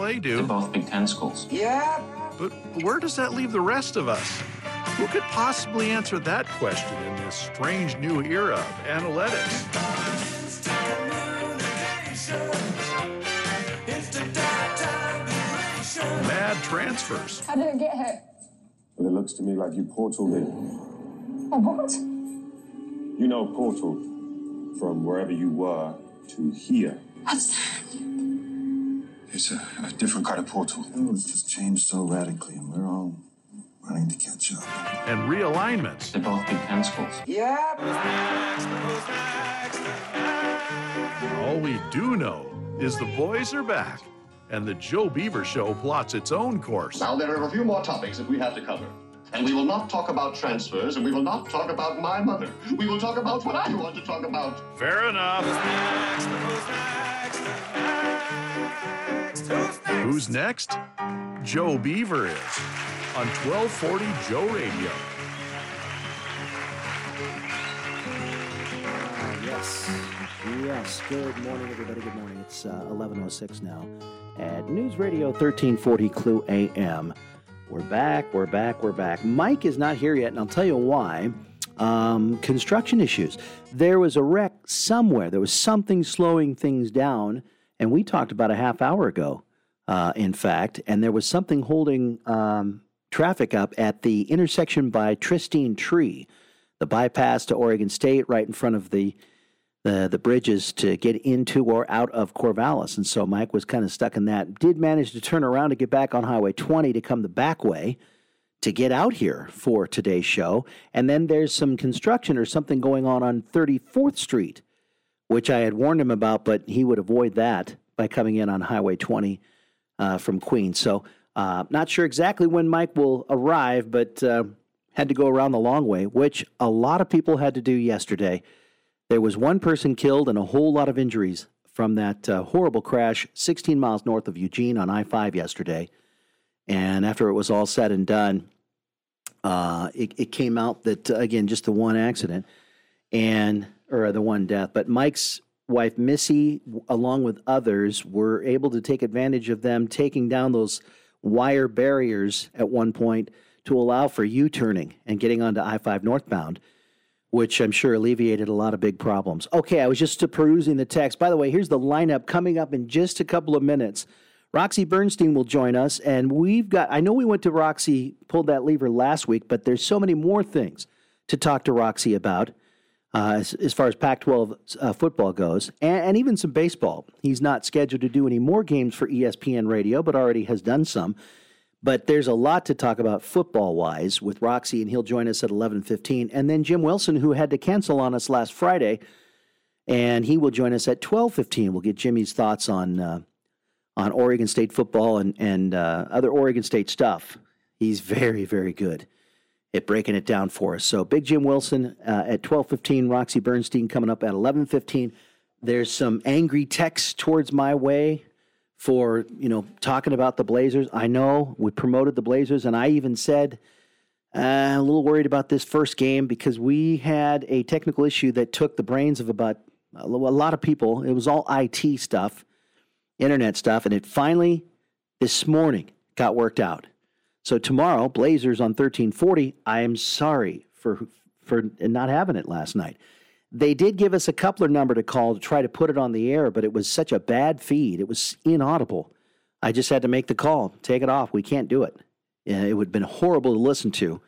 They do. They're both Big Ten schools. Yeah. But where does that leave the rest of us? Who could possibly answer that question in this strange new era of analytics? Mad transfers. How did it get here? Well, it looks to me like you portaled it. Oh, what? You know, portal from wherever you were to here. What's that? It's a, a different kind of portal. Oh, it's just changed so radically, and we're all running to catch up. And realignments. They're both Big Ten schools. Yeah. All we do know is the boys are back, and the Joe Beaver Show plots its own course. Now, there are a few more topics that we have to cover. And we will not talk about transfers, and we will not talk about my mother. We will talk about what I want to talk about. Fair enough. Who's next? Joe Beaver is on 1240 Joe Radio. Uh, yes. Yes. Good morning, everybody. Good morning. It's uh, 11.06 now at News Radio 1340 KLOO AM. We're back. We're back. We're back. Mike is not here yet, and I'll tell you why. Um, construction issues. There was a wreck somewhere. There was something slowing things down, and we talked about a half hour ago, uh, in fact, and there was something holding um, traffic up at the intersection by Tristine Tree, the bypass to Oregon State, right in front of the the the bridges to get into or out of Corvallis. And so Mike was kind of stuck in that. Did manage to turn around to get back on Highway 20 to come the back way to get out here for today's show. And then there's some construction or something going on on 34th Street, which I had warned him about, but he would avoid that by coming in on Highway 20 uh, from Queens. So uh, not sure exactly when Mike will arrive, but uh, had to go around the long way, which a lot of people had to do yesterday. There was one person killed and a whole lot of injuries from that uh, horrible crash 16 miles north of Eugene on I 5 yesterday. And after it was all said and done, uh, it, it came out that, again, just the one accident and, or the one death. But Mike's wife, Missy, along with others, were able to take advantage of them taking down those wire barriers at one point to allow for U turning and getting onto I 5 northbound which I'm sure alleviated a lot of big problems. Okay, I was just perusing the text. By the way, here's the lineup coming up in just a couple of minutes. Roxy Bernstein will join us, and we've got, I know we went to Roxy, pulled that lever last week, but there's so many more things to talk to Roxy about uh, as, as far as Pac 12 uh, football goes, and, and even some baseball. He's not scheduled to do any more games for ESPN radio, but already has done some. But there's a lot to talk about football wise with Roxy, and he'll join us at 11:15. And then Jim Wilson, who had to cancel on us last Friday, and he will join us at 12:15. We'll get Jimmy's thoughts on uh, on Oregon State football and and uh, other Oregon State stuff. He's very very good at breaking it down for us. So Big Jim Wilson uh, at 12:15. Roxy Bernstein coming up at 11:15. There's some angry texts towards my way for you know talking about the Blazers. I know we promoted the Blazers, and I even said uh, a little worried about this first game because we had a technical issue that took the brains of about a lo- a lot of people. It was all IT stuff, internet stuff, and it finally this morning got worked out. So tomorrow, Blazers on thirteen forty. I am sorry for for not having it last night. They did give us a coupler number to call to try to put it on the air, but it was such a bad feed. It was inaudible. I just had to make the call, take it off. We can't do it. It would have been horrible to listen to,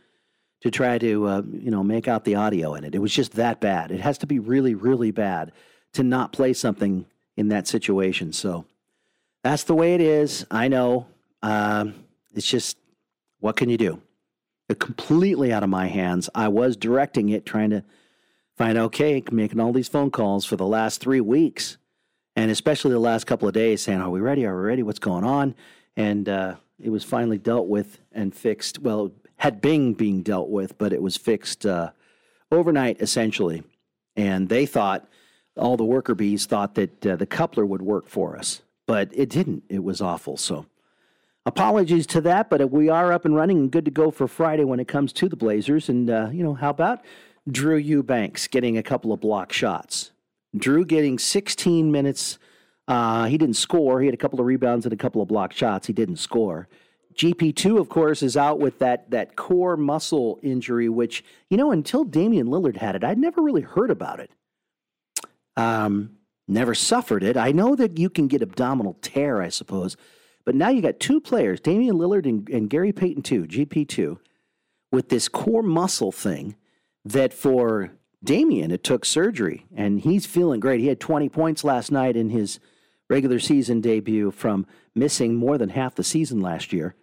to try to uh, you know make out the audio in it. It was just that bad. It has to be really, really bad to not play something in that situation. So that's the way it is. I know. Um, it's just what can you do? It completely out of my hands. I was directing it, trying to find okay, making all these phone calls for the last three weeks, and especially the last couple of days, saying, "Are we ready? Are we ready? What's going on?" And uh, it was finally dealt with and fixed. Well, had been being dealt with, but it was fixed uh, overnight, essentially. And they thought all the worker bees thought that uh, the coupler would work for us, but it didn't. It was awful. So. Apologies to that, but we are up and running and good to go for Friday when it comes to the Blazers. And, uh, you know, how about Drew Eubanks getting a couple of block shots? Drew getting 16 minutes Uh, he didn't score. He had a couple of rebounds and a couple of block shots. He didn't score. GP2, of course, is out with that that core muscle injury, which you know until Damian Lillard had it, I'd never really heard about it. Um, never suffered it. I know that you can get abdominal tear, I suppose, but now you got two players, Damian Lillard and, and Gary Payton two, GP2, with this core muscle thing. That for Damian, it took surgery, and he's feeling great. He had 20 points last night in his regular season debut from missing more than half the season last year.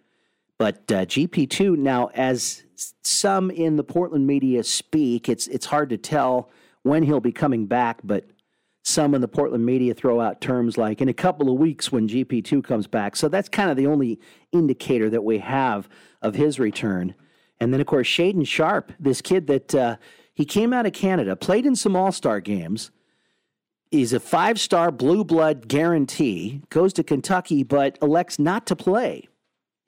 But uh, GP2 now, as some in the Portland media speak, it's it's hard to tell when he'll be coming back. But some in the Portland media throw out terms like in a couple of weeks when GP2 comes back. So that's kind of the only indicator that we have of his return. And then of course Shaedon Sharpe, this kid that uh, he came out of Canada, played in some All Star games. He's a five star blue blood guarantee, goes to Kentucky, but elects not to play.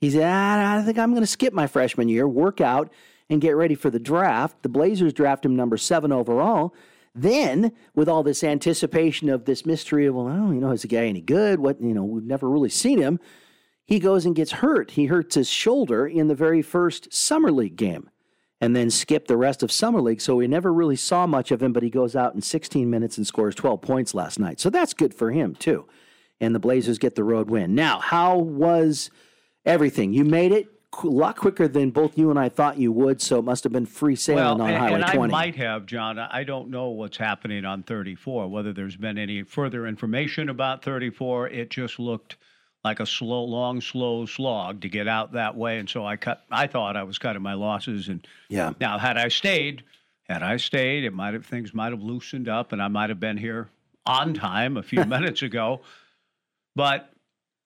He said, I think I'm going to skip my freshman year, work out, and get ready for the draft. The Blazers draft him number seven overall. Then, with all this anticipation of this mystery of, well, you know, is the guy any good? What, you know, we've never really seen him. He goes and gets hurt. He hurts his shoulder in the very first Summer League game and then skipped the rest of Summer League. So we never really saw much of him, but he goes out in 16 minutes and scores 12 points last night. So that's good for him, too. And the Blazers get the road win. Now, how was everything. You made it a lot quicker than both you and I thought you would, so it must have been free sailing well, on and, Highway and 20. I might have, John. I don't know what's happening on 34, whether there's been any further information about 34. It just looked like a slow, long, slow slog to get out that way, and so I cut. I thought I was cutting my losses, and yeah. Now, had I stayed, had I stayed, it might have things might have loosened up, and I might have been here on time a few minutes ago. But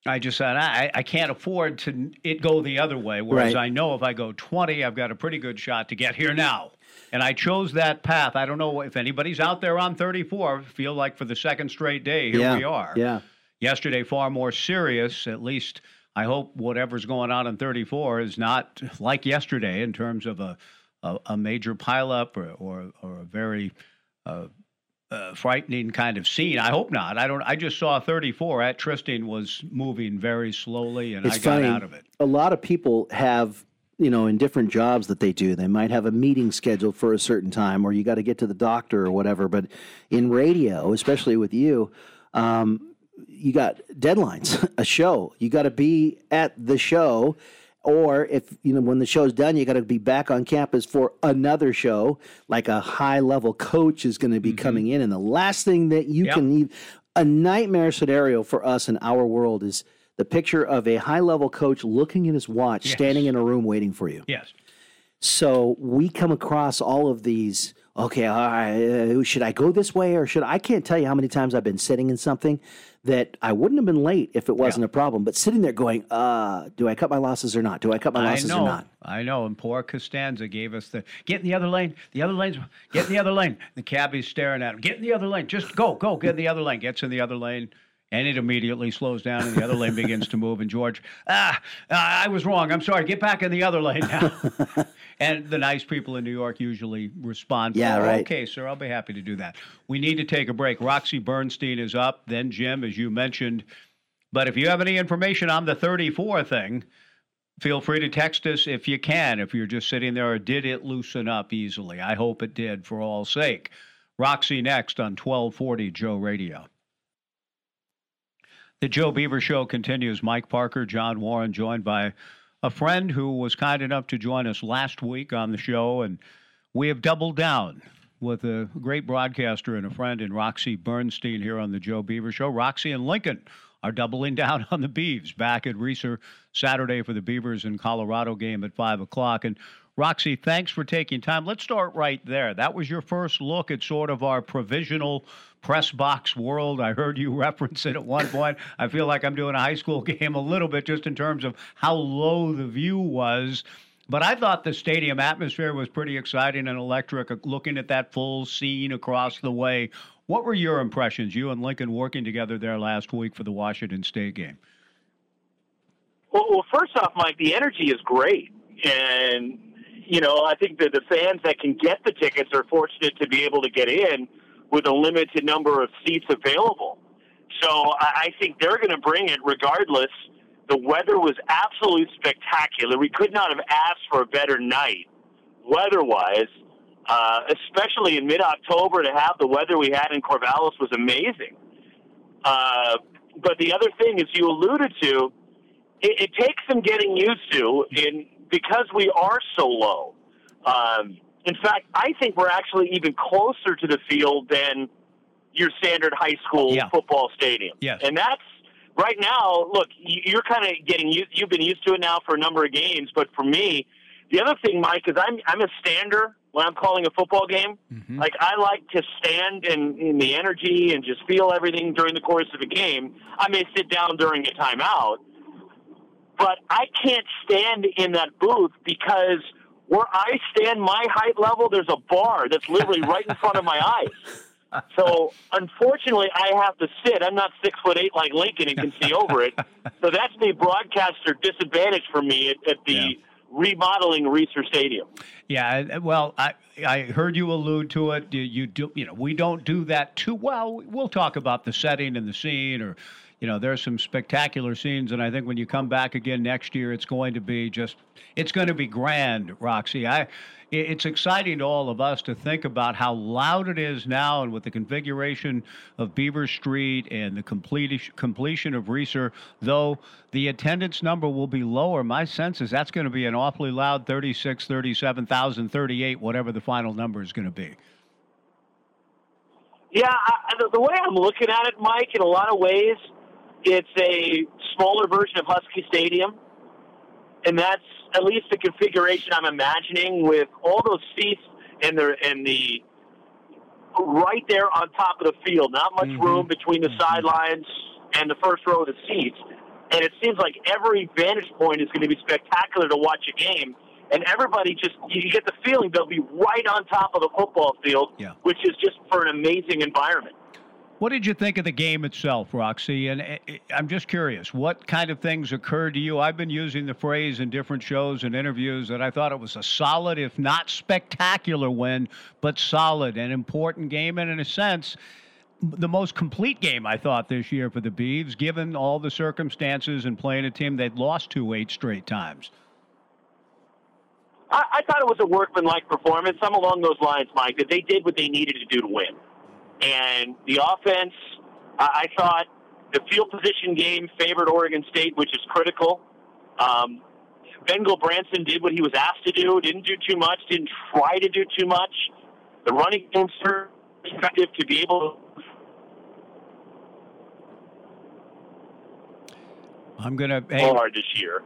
I just said I, I can't afford to it go the other way. Whereas Right. I know if I go 20, I've got a pretty good shot to get here now. And I chose that path. I don't know if anybody's out there on 34. Feel like for the second straight day, here yeah. we are. Yeah. Yesterday, far more serious. At least I hope whatever's going on in 34 is not like yesterday in terms of a a, a major pileup or, or or a very uh, uh, frightening kind of scene. I hope not. I don't. I just saw 34 at Tristan was moving very slowly, and It's I got out of it. A lot of people have, you know, in different jobs that they do, they might have a meeting scheduled for a certain time, or you got to get to the doctor or whatever. But in radio, especially with you, um, you got deadlines, a show. You got to be at the show. Or if you know when the show's done, you got to be back on campus for another show. Like a high level coach is going to be coming in, and the last thing that you Yep. can need a nightmare scenario for us in our world is the picture of a high level coach looking at his watch, Yes. standing in a room waiting for you. Yes. So we come across all of these. Okay, all right, uh, should I go this way or should I can't tell you how many times I've been sitting in something that I wouldn't have been late if it wasn't a problem, but sitting there going, uh, do I cut my losses or not? Do I cut my losses or not? I know. And poor Costanza gave us the get in the other lane. The other lane's get in the other lane. The cabbie's staring at him. Get in the other lane. Just go, go. Get in the other lane. Gets in the other lane. And it immediately slows down, and the other lane begins to move. And George, ah, ah, I was wrong. I'm sorry. Get back in the other lane now. and the nice people in New York usually respond. Yeah, "Oh, right. Okay, sir. I'll be happy to do that. We need to take a break. Roxy Bernstein is up. Then Jim, as you mentioned. But if you have any information on the 34 thing, feel free to text us if you can. If you're just sitting there, did it loosen up easily? I hope it did for all sake. Roxy next on 1240 Joe Radio. The Joe Beaver Show continues. Mike Parker, John Warren, joined by a friend who was kind enough to join us last week on the show, and we have doubled down with a great broadcaster and a friend in Roxy Bernstein here on the Joe Beaver Show. Roxy and Lincoln are doubling down on the Beavs back at Reser Saturday for the Beavers in Colorado game at 5 o'clock. And Roxy, thanks for taking time. Let's start right there. That was your first look at sort of our provisional press box world. I heard you reference it at one point. I feel like I'm doing a high school game a little bit just in terms of how low the view was. But I thought the stadium atmosphere was pretty exciting and electric, looking at that full scene across the way. What were your impressions, you and Lincoln working together there last week for the Washington State game? Well, well, first off, Mike, the energy is great, and you know I think that the fans that can get the tickets are fortunate to be able to get in with a limited number of seats available. So I, think they're going to bring it regardless. The weather was absolutely spectacular. We could not have asked for a better night weather-wise, uh, especially in mid-October to have the weather we had in Corvallis was amazing. Uh, but the other thing, as you alluded to, it, it takes some getting used to in because we are so low. Um, in fact, I think we're actually even closer to the field than your standard high school Yeah. football stadium. Yes. And that's right now, look, you- you're kind of getting used, you've been used to it now for a number of games. But for me, the other thing, Mike, is I'm, I'm a stander when I'm calling a football game. Mm-hmm. Like, I like to stand in, in the energy and just feel everything during the course of a game. I may sit down during a timeout, but I can't stand in that booth because where I stand, my height level, there's a bar that's literally right in front of my eyes. So unfortunately, I have to sit. I'm not six foot eight like Lincoln and can see over it. So that's the broadcaster disadvantage for me at, at the Yeah. remodeling Reser Stadium. Yeah, well, I I heard you allude to it. You, you do, you know, we don't do that too well. We'll talk about the setting and the scene, or you know, there's some spectacular scenes, and I think when you come back again next year, it's going to be just, it's going to be grand, Roxy. I, it's exciting to all of us to think about how loud it is now, and with the configuration of Beaver Street and the completion completion of Reser, though the attendance number will be lower. My sense is that's going to be an awfully loud 36, 37,000, 38, whatever the final number is going to be. Yeah, I, the way I'm looking at it, Mike, in a lot of ways, it's a smaller version of Husky Stadium, and that's at least the configuration I'm imagining with all those seats and the and the right there on top of the field. Not much mm-hmm. room between the mm-hmm. sidelines and the first row of the seats, and it seems like every vantage point is going to be spectacular to watch a game. And everybody just, you get the feeling they'll be right on top of the football field, Yeah. which is just for an amazing environment. What did you think of the game itself, Roxy? And eh, eh, I'm just curious, what kind of things occurred to you? I've been using the phrase in different shows and interviews that I thought it was a solid, if not spectacular win, but solid and important game. And in a sense, the most complete game I thought this year for the Beavs, given all the circumstances and playing a team they'd lost to eight straight times. I, I thought it was a workmanlike performance. I'm along those lines, Mike, that they did what they needed to do to win. And the offense, I, I thought the field position game favored Oregon State, which is critical. Um, Ben Gulbranson did what he was asked to do, didn't do too much, didn't try to do too much. The running game effective to be able to I'm going to. to hard this year.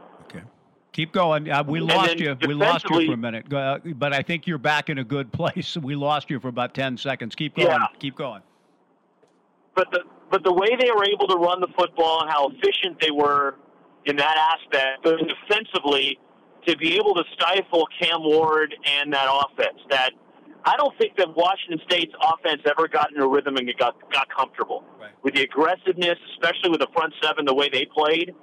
Keep going. Uh, we lost you. We lost you for a minute, uh, but I think you're back in a good place. We lost you for about ten seconds. Keep going. Yeah. Keep going. but the but the way they were able to run the football and how efficient they were in that aspect, but defensively to be able to stifle Cam Ward and that offense. That I don't think that Washington State's offense ever got in a rhythm and got got comfortable Right. with the aggressiveness, especially with the front seven, the way they played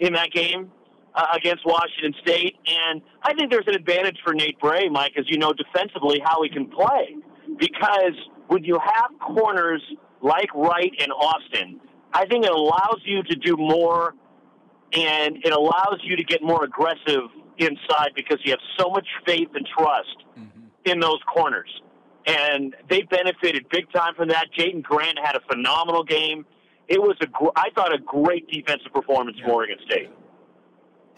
in that game. Uh, against Washington State, and I think there's an advantage for Nate Bray, Mike, as you know, defensively how he can play. Because when you have corners like Wright and Austin, I think it allows you to do more and it allows you to get more aggressive inside because you have so much faith and trust in those corners. And they benefited big time from that. Jaydon Grant had a phenomenal game. It was a, gr- I thought, a great defensive performance from Oregon State.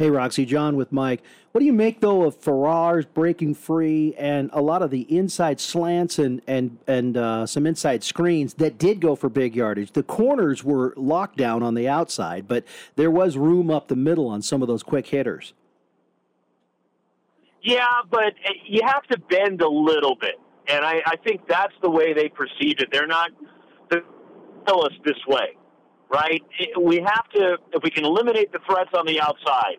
Hey, Roxy, John with Mike. What do you make though of Ferrel's breaking free and a lot of the inside slants and and and uh, some inside screens that did go for big yardage? The corners were locked down on the outside, but there was room up the middle on some of those quick hitters. Yeah, but uh, you have to bend a little bit, and I, I think that's the way they perceive it. They're not they tell us this way, right? We have to, if we can eliminate the threats on the outside,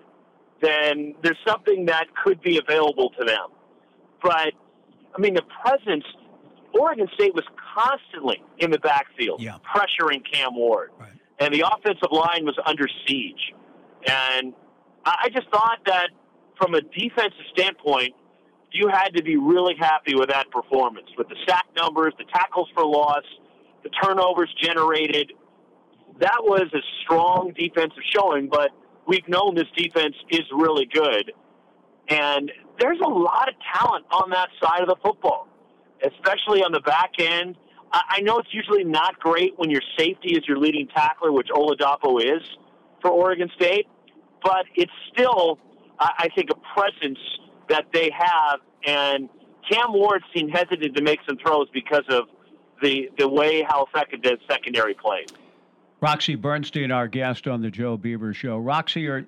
then there's something that could be available to them. But I mean, the presence. Oregon State was constantly in the backfield, Yeah. pressuring Cam Ward, Right. and the offensive line was under siege. And I I just thought that from a defensive standpoint, you had to be really happy with that performance, with the sack numbers, the tackles for loss, the turnovers generated. that was a strong defensive showing, but we've known this defense is really good. And there's a lot of talent on that side of the football, especially on the back end. I know it's usually not great when your safety is your leading tackler, which Oladapo is for Oregon State, but it's still, I think, a presence that they have. And Cam Ward seemed hesitant to make some throws because of the the way how effective the secondary played. Roxy Bernstein, our guest on the Joe Beaver Show. Roxy, are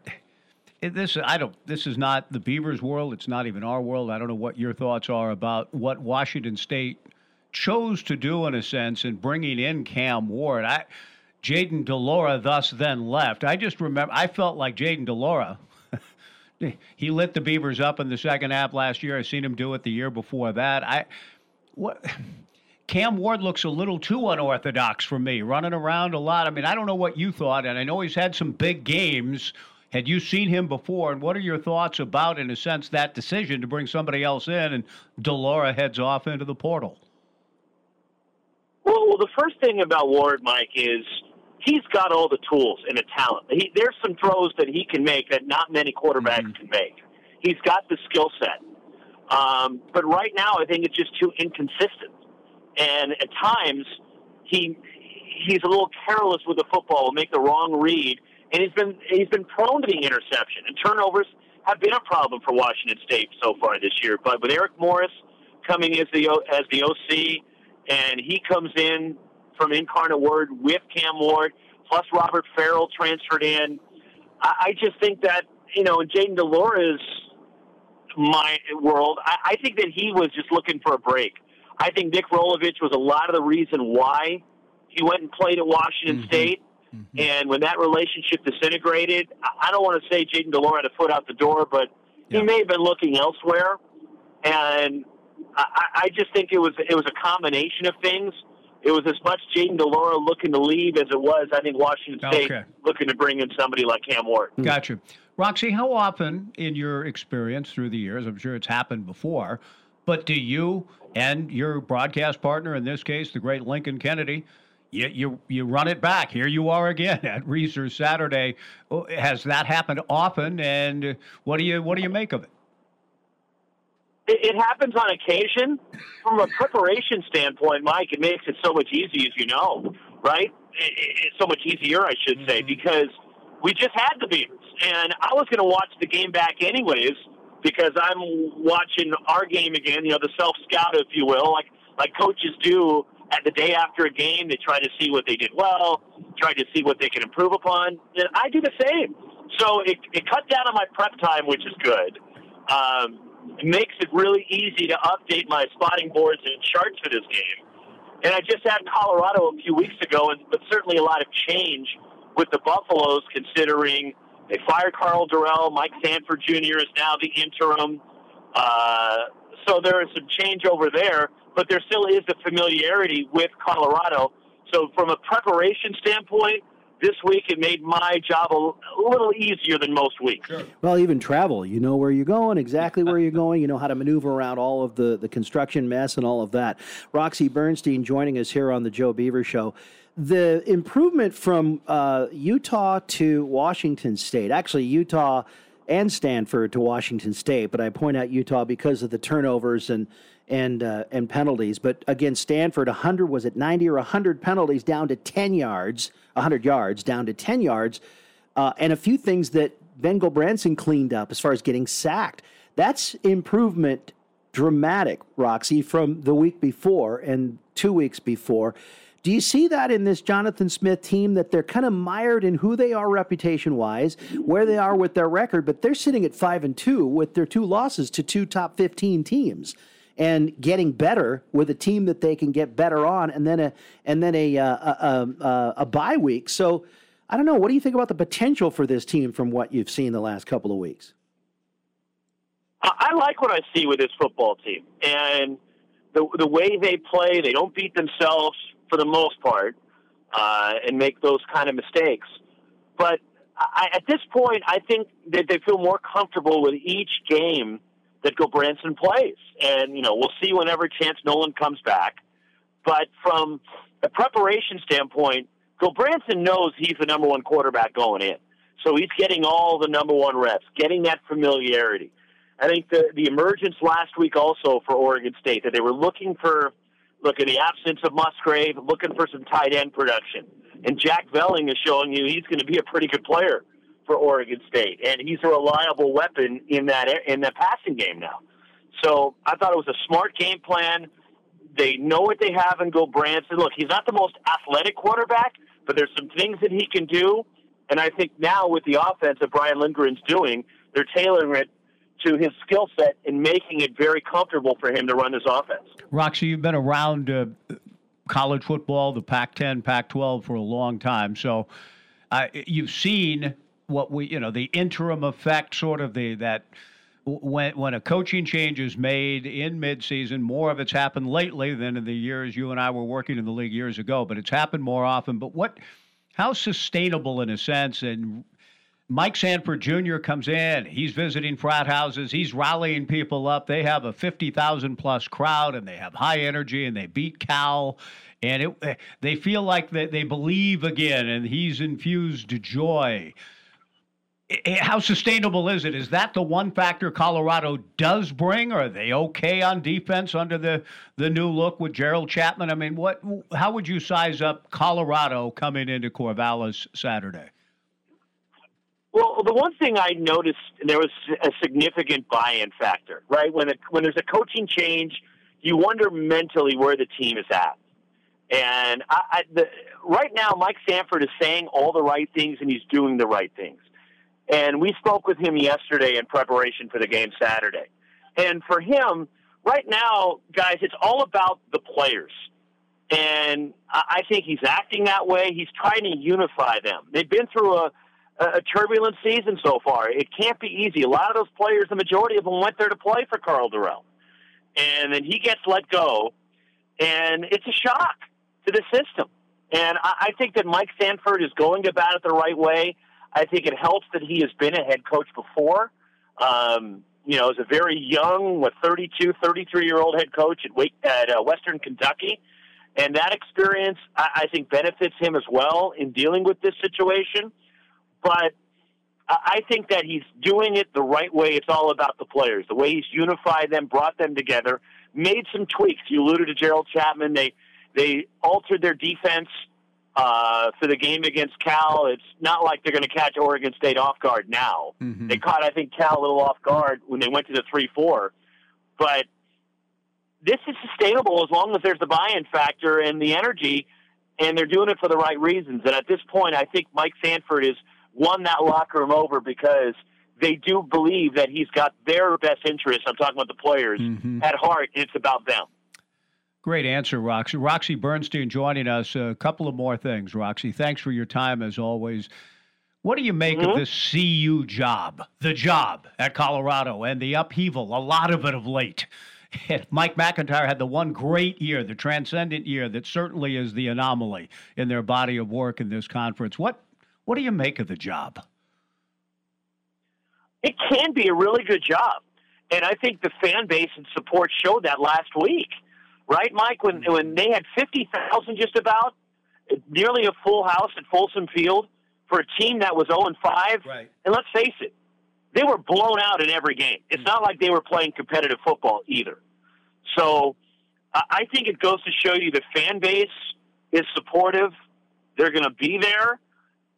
this I don't this is not the Beavers world. It's not even our world. I don't know what your thoughts are about what Washington State chose to do in a sense in bringing in Cam Ward. I Jayden de Laura thus then left. I just remember I felt like Jayden de Laura. He lit the Beavers up in the second half last year. I seen him do it the year before that. I what Cam Ward looks a little too unorthodox for me, running around a lot. I mean, I don't know what you thought, and I know he's had some big games. Had you seen him before, and what are your thoughts about, in a sense, that decision to bring somebody else in and de Laura heads off into the portal? Well, well, the first thing about Ward, Mike, is he's got all the tools and the talent. He, there's some throws that he can make that not many quarterbacks mm-hmm. can make. He's got the skill set. Um, but right now, I think it's just too inconsistent. And at times, he he's a little careless with the football, will make the wrong read, and he's been he's been prone to the interception. And turnovers have been a problem for Washington State so far this year. But with Eric Morris coming as the as the OC, and he comes in from Incarnate Word with Cam Ward, plus Robert Ferrel transferred in. I, I just think that you know, in Jayden de my world, I, I think that he was just looking for a break. I think Nick Rolovich was a lot of the reason why he went and played at Washington mm-hmm. State. Mm-hmm. And when that relationship disintegrated, I don't want to say Jayden de Laura had a foot out the door, but yeah. he may have been looking elsewhere. And I, I just think it was it was a combination of things. It was as much Jayden de Laura looking to leave as it was, I think, Washington State okay. looking to bring in somebody like Cam Ward. Gotcha. Roxy, how often in your experience through the years, I'm sure it's happened before, but do you and your broadcast partner, in this case, the great Lincoln Kennedy, you, you, you run it back. Here you are again at Reser Saturday. Oh, has that happened often? And what do you what do you make of it? It, it happens on occasion. From a preparation standpoint, Mike, it makes it so much easier, as you know, right? It, it's so much easier, I should say, mm-hmm. because we just had the Beavers, and I was going to watch the game back anyways because I'm watching our game again. You know, the self scout, if you will, like like coaches do at the day after a game. They try to see what they did well, try to see what they can improve upon. And I do the same. So it, it cut down on my prep time, which is good. Um, it makes it really easy to update my spotting boards and charts for this game. And I just had Colorado a few weeks ago, and but certainly a lot of change with the Buffaloes, considering they fired Karl Dorrell. Mike Sanford Jr. is now the interim. Uh, so there is some change over there, but there still is the familiarity with Colorado. So from a preparation standpoint, this week it made my job a, a little easier than most weeks. Sure. Well, even travel, you know where you're going, exactly where you're going, you know how to maneuver around all of the, the construction mess and all of that. Roxy Bernstein joining us here on the Joe Beaver Show the improvement from uh, Utah to Washington State, actually, Utah and Stanford to Washington State, but I point out Utah because of the turnovers and and uh, and penalties. But again, Stanford, 100 was it 90 or 100 penalties down to 10 yards, 100 yards down to 10 yards, uh, and a few things that Ben Branson cleaned up as far as getting sacked. That's improvement dramatic, Roxy, from the week before and two weeks before. Do you see that in this Jonathan Smith team that they're kind of mired in who they are reputation wise, where they are with their record, but they're sitting at five and two with their two losses to two top fifteen teams, and getting better with a team that they can get better on, and then a and then a uh, a, a, a bye week. So I don't know. What do you think about the potential for this team from what you've seen the last couple of weeks? I like what I see with this football team, and the the way they play. They don't beat themselves for the most part uh, and make those kind of mistakes. But I, at this point, I think that they feel more comfortable with each game that Gulbranson plays. And, you know, we'll see whenever Chance Nolan comes back. But from a preparation standpoint, Gulbranson knows he's the number one quarterback going in. So he's getting all the number one reps, getting that familiarity. I think the the emergence last week also for Oregon State that they were looking for look in the absence of Musgrave, looking for some tight end production. And Jack Velling is showing you he's going to be a pretty good player for Oregon State, and he's a reliable weapon in that in that passing game now. So I thought it was a smart game plan. They know what they have and in Gulbranson. Look, he's not the most athletic quarterback, but there's some things that he can do. And I think now with the offense that Brian Lindgren's doing, they're tailoring it to his skill set and making it very comfortable for him to run his offense. Roxy, you've been around uh, college football, the Pac 10, Pac 12 for a long time. So uh, you've seen what we, you know, the interim effect, sort of the, that when when a coaching change is made in midseason, more of it's happened lately than in the years you and I were working in the league years ago. But it's happened more often. But what, how sustainable in a sense, and Mike Sanford Jr. comes in. He's visiting frat houses. He's rallying people up. They have a 50,000 plus crowd and they have high energy and they beat Cal. And it, eh, they feel like they, they believe again and he's infused joy. Eh, eh, how sustainable is it? Is that the one factor Colorado does bring? Are they okay on defense under the, the new look with Gerald Chapman? I mean, what? How would you size up Colorado coming into Corvallis Saturday? Well, the one thing I noticed there was a significant buy-in factor, right? When when there's a coaching change, you wonder mentally where the team is at. And I, I, the, right now, Mike Sanford is saying all the right things and he's doing the right things. And we spoke with him yesterday in preparation for the game Saturday. And for him, right now, guys, it's all about the players. And I think he's acting that way. He's trying to unify them. They've been through a a turbulent season so far. It can't be easy. A lot of those players, the majority of them, went there to play for Karl Dorrell, and then he gets let go, and it's a shock to the system. And I, I think that Mike Sanford is going about it the right way. I think it helps that he has been a head coach before. Um, you know, as a very young, what 32, 33 year old head coach at at uh, Western Kentucky, and that experience I, I think benefits him as well in dealing with this situation but I think that he's doing it the right way. It's all about the players, the way he's unified them, brought them together, made some tweaks. You alluded to Gerald Chapman. They they altered their defense uh, for the game against Cal. It's not like they're going to catch Oregon State off guard now. Mm-hmm. They caught, I think, Cal a little off guard when they went to the three four, but this is sustainable as long as there's the buy-in factor and the energy, and they're doing it for the right reasons. And at this point, I think Mike Sanford is won that locker room over because they do believe that he's got their best interests. I'm talking about the players mm-hmm. at heart. It's about them. Great answer, Roxy. Roxy Bernstein joining us. A couple of more things, Roxy. Thanks for your time as always. What do you make mm-hmm. of this CU job, the job at Colorado, and the upheaval, a lot of it of late? Mike MacIntyre had the one great year, the transcendent year that certainly is the anomaly in their body of work in this conference. What what do you make of the job? It can be a really good job. And I think the fan base and support showed that last week. Right, Mike? When mm-hmm. when they had fifty thousand just about, nearly a full house at Folsom Field for a team that was 0 and 5. Right. And let's face it, they were blown out in every game. It's not like they were playing competitive football either. So I think it goes to show you the fan base is supportive. They're going to be there.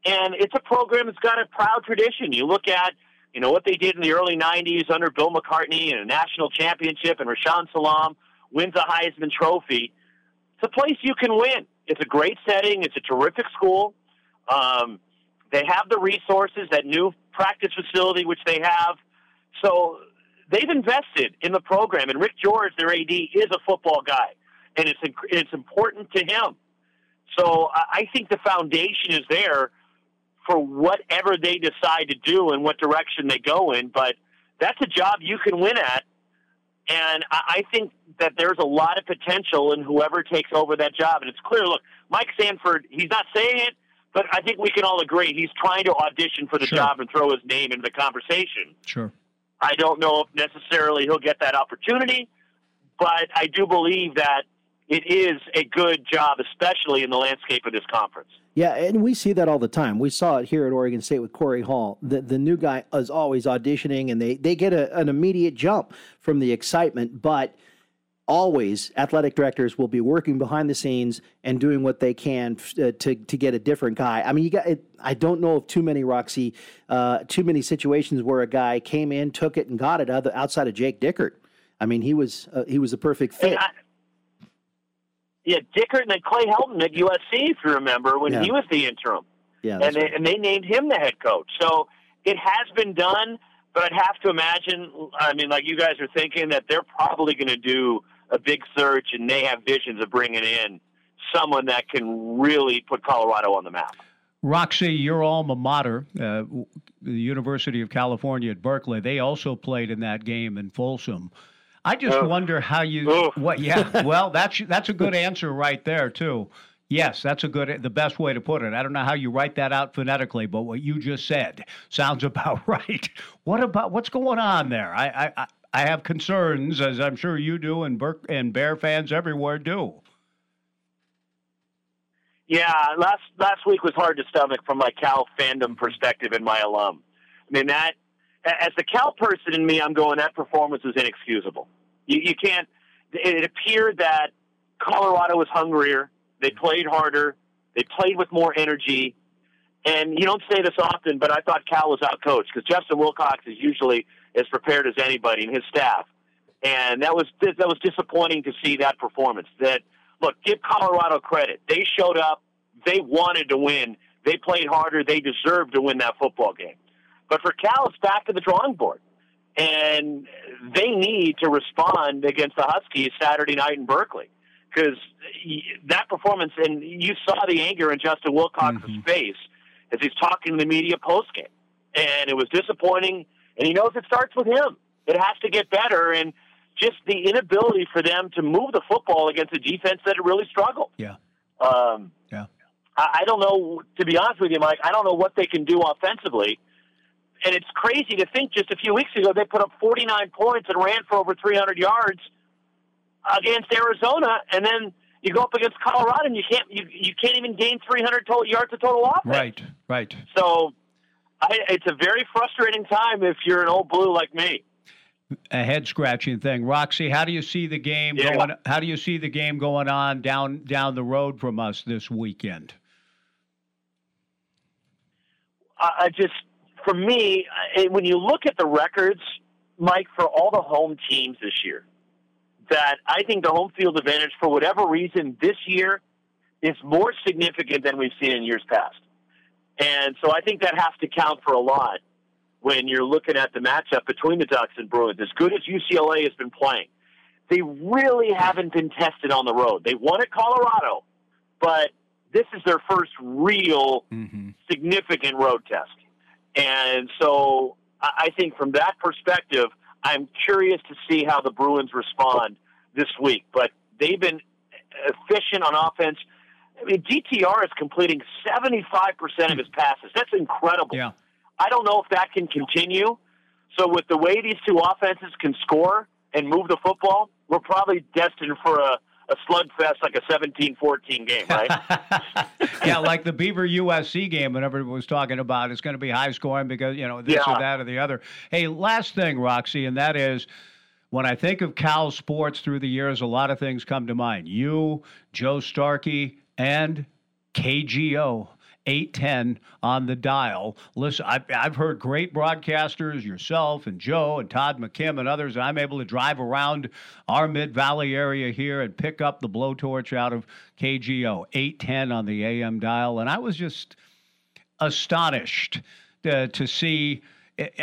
And it's a program that's got a proud tradition. You look at, you know, what they did in the early 90s under Bill McCartney and a national championship and Rashaan Salaam wins a Heisman Trophy. It's a place you can win. It's a great setting. It's a terrific school. Um, they have the resources, that new practice facility, which they have. So they've invested in the program. And Rick George, their AD, is a football guy. And it's, it's important to him. So I think the foundation is there for whatever they decide to do and what direction they go in. But that's a job you can win at. And I think that there's a lot of potential in whoever takes over that job. And it's clear, look, Mike Sanford, he's not saying it, but I think we can all agree he's trying to audition for the sure. job and throw his name into the conversation. Sure. I don't know if necessarily he'll get that opportunity, but I do believe that it is a good job, especially in the landscape of this conference. Yeah, and we see that all the time. We saw it here at Oregon State with Cory Hall. The the new guy is always auditioning, and they they get a, an immediate jump from the excitement, but always athletic directors will be working behind the scenes and doing what they can uh, to to get a different guy. I mean, you got. It, I don't know of too many Roxy, uh, too many situations where a guy came in, took it, and got it other, outside of Jake Dickert. I mean, he was uh, he was a perfect fit. I, yeah, Dickert and then Clay Helton at USC, if you remember, when Yeah. he was the interim. Yeah, and that's they, right. and they named him the head coach. So it has been done, but I'd have to imagine. I mean, like you guys are thinking that they're probably going to do a big search, and they have visions of bringing in someone that can really put Colorado on the map. Roxy, your alma mater, uh, the University of California at Berkeley, they also played in that game in Folsom. I just Ugh. wonder how you Ugh. what yeah well that's that's a good answer right there too. Yes, that's a good the best way to put it. I don't know how you write that out phonetically, but what you just said sounds about right. What about what's going on there? I I I- have concerns, as I'm sure you do, and and Bear fans everywhere do. Yeah, last last week was hard to stomach from my Cal fandom perspective and my alum. I mean that as the Cal person in me, I'm going that performance was inexcusable. You, you can't. It appeared that Colorado was hungrier. They played harder. They played with more energy. And you don't say this often, but I thought Cal was outcoached because Justin Wilcox is usually as prepared as anybody and his staff. And that was that was disappointing to see that performance. That look, give Colorado credit. They showed up. They wanted to win. They played harder. They deserved to win that football game. But for Cal, it's back to the drawing board. And they need to respond against the Huskies Saturday night in Berkeley. Because that performance, and you saw the anger in Justin Wilcox's face as he's talking to the media postgame. And it was disappointing. And he knows it starts with him. It has to get better. And just the inability for them to move the football against a defense that really struggled. Yeah. Um, Yeah. I, I don't know, to be honest with you, Mike, I don't know what they can do offensively. And it's crazy to think just a few weeks ago they put up 49 points and ran for over 300 yards against Arizona, and then you go up against Colorado and you can't you, you can't even gain 300 total yards of total offense. Right, right. So I, it's a very frustrating time if you're an old blue like me. a head scratching thing. Roxy, how do you see the game Yeah. going? How do you see the game going on down down the road from us this weekend? I I just, for me, uh, when you look at the records, Mike, for all the home teams this year, that I think the home field advantage, for whatever reason, this year is more significant than we've seen in years past. And so I think that has to count for a lot when you're looking at the matchup between the Ducks and Bruins. As good as UCLA has been playing, they really haven't been tested on the road. They won at Colorado, but this is their first real mm-hmm. significant road test. And so I think from that perspective, I'm curious to see how the Bruins respond this week. But they've been efficient on offense. I mean, DTR is completing 75% of his passes. That's incredible. Yeah. I don't know if that can continue. So with the way these two offenses can score and move the football, we're probably destined for a, a slugfest like a 17-14 game, right? yeah, like the Beaver USC game, when everyone was talking about, it's going to be high scoring because you know this Yeah. or that or the other. Hey, last thing, Roxy, and that is. When I think of Cal sports through the years, a lot of things come to mind. You, Joe Starkey, and KGO. 810 on the dial. Listen, I've, I've heard great broadcasters, yourself and Joe and Todd McKim and others. And I'm able to drive around our Mid Valley area here and pick up the blowtorch out of KGO. 810 on the AM dial. And I was just astonished to, to see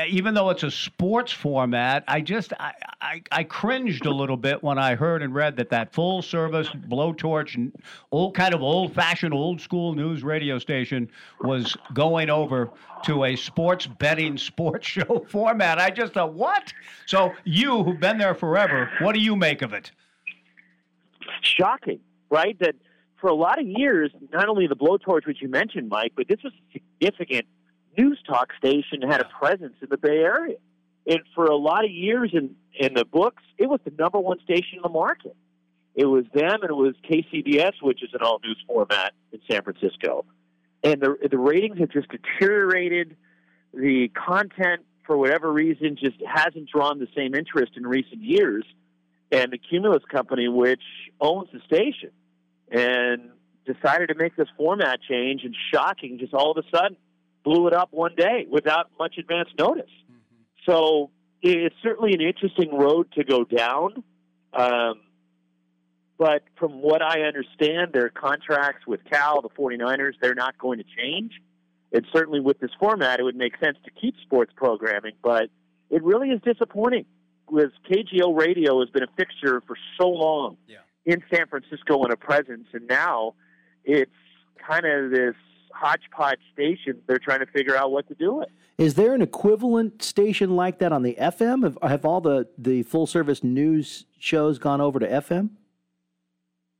even though it's a sports format, I just I, I, I cringed a little bit when I heard and read that that full service blowtorch, old kind of old fashioned, old school news radio station was going over to a sports betting sports show format. I just thought, what? So you who've been there forever, what do you make of it? shocking, right? That for a lot of years, not only the blowtorch, which you mentioned, Mike, but this was significant news talk station had a presence in the Bay Area. And for a lot of years in, in the books, it was the number one station in the market. It was them and it was KCBS, which is an all news format in San Francisco. and the the ratings have just deteriorated. The content, for whatever reason, just hasn't drawn the same interest in recent years. And the Cumulus Company, which owns the station, and decided to make this format change, and shocking, just all of a sudden blew it up one day without much advance notice. So it's certainly an interesting road to go down. Um, but from what I understand, their contracts with Cal, the 49ers, they're not going to change. And certainly with this format, it would make sense to keep sports programming. But it really is disappointing because KGO radio has been a fixture for so long Yeah. in San Francisco and a presence. And now it's kind of this hodgepodge station. They're trying to figure out what to do with. Is there an equivalent station like that on the FM? Have, have all the, the full service news shows gone over to FM?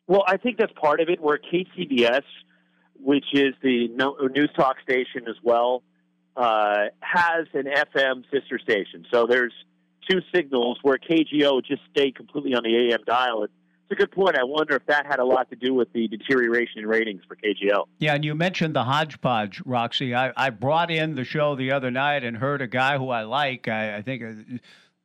Well, I think that's part of it. Where KCBS, which is the no, news talk station as well, uh, has an FM sister station. So there's two signals where KGO just stayed completely on the AM dial. It's a good point. I wonder if that had a lot to do with the deterioration in ratings for KGO. Yeah, and you mentioned the hodgepodge, Roxy. I, I brought in the show the other night and heard a guy who I like. I, I think uh,